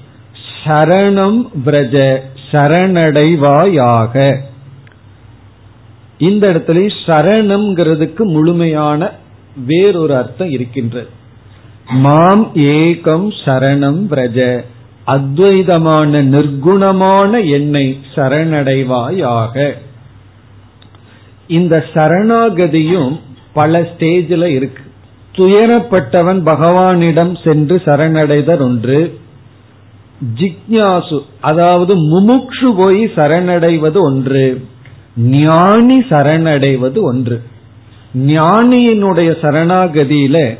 சரணம் பிரஜ சரணடைவாயாக. இந்த இடத்துல சரணம்ங்கிறதுக்கு முழுமையான வேறொரு அர்த்தம் இருக்கின்றது. மாம் ஏகம் சரணம் பிரஜ அத்வைதமான நிர்குணமான என்னை சரணடைவாயாக. இந்த சரணாகதியும் பல ஸ்டேஜில் இருக்கு. துயரப்பட்டவன் பகவானிடம் சென்று சரணடைதல் ஒன்று. ஜிக்யாசு அதாவது முமுக்ஷு போய் சரணடைவது ஒன்று. ஞானி சரணடைவது ஒன்று. ஞானியினுடைய சரணாகதியில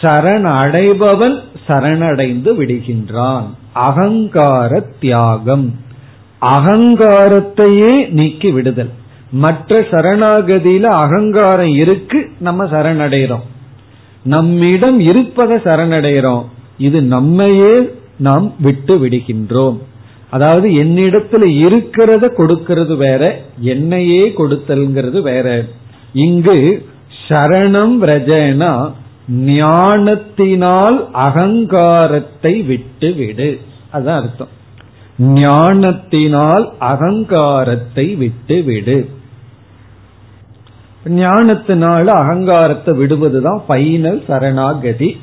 சரண் அடைபவன் சரணடைந்து விடுகின்றான். அகங்கார தியாகம். அகங்காரத்தையே நீக்கி விடுதல். மற்ற சரணாகதியில அகங்காரம் இருக்கு நம்ம சரணடைகிறோம் நம்மிடம் இருப்பதை சரணடைகிறோம் இது நம்மையே நாம் விட்டு விடுகின்றோம். அதாவது என்னிடத்துல இருக்கிறத கொடுக்கிறது வேற என்னையே கொடுத்தல்ங்கிறது வேற. இங்கு சரணம் ரஜனா ஞானத்தினால் அகங்காரத்தை விட்டு விடு அதான் அர்த்தம். ஞானத்தினால் அகங்காரத்தை விட்டு விடு ஞானத்தினால அகங்காரத்தை விடுவதுதான் பைனல் சரணாகதி.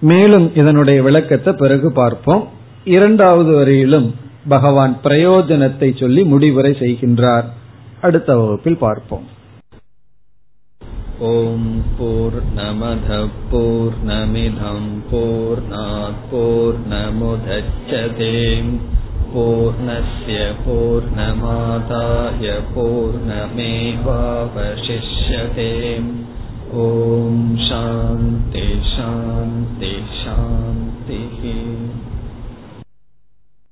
மேலும் இதனுடைய விளக்கத்தை பிறகு பார்ப்போம். இரண்டாவது வரையிலும் பகவான் பிரயோஜனத்தை சொல்லி முடிவுரை செய்கின்றார் அடுத்த வகுப்பில் பார்ப்போம்
ॐ पूर्णमधः पूर्णमिधं पूर्णात्पूर्णमुदच्छते पूर्णस्य पूर्णमादाय पूर्णमेवावशिष्यते ॐ शान्ति शान्ति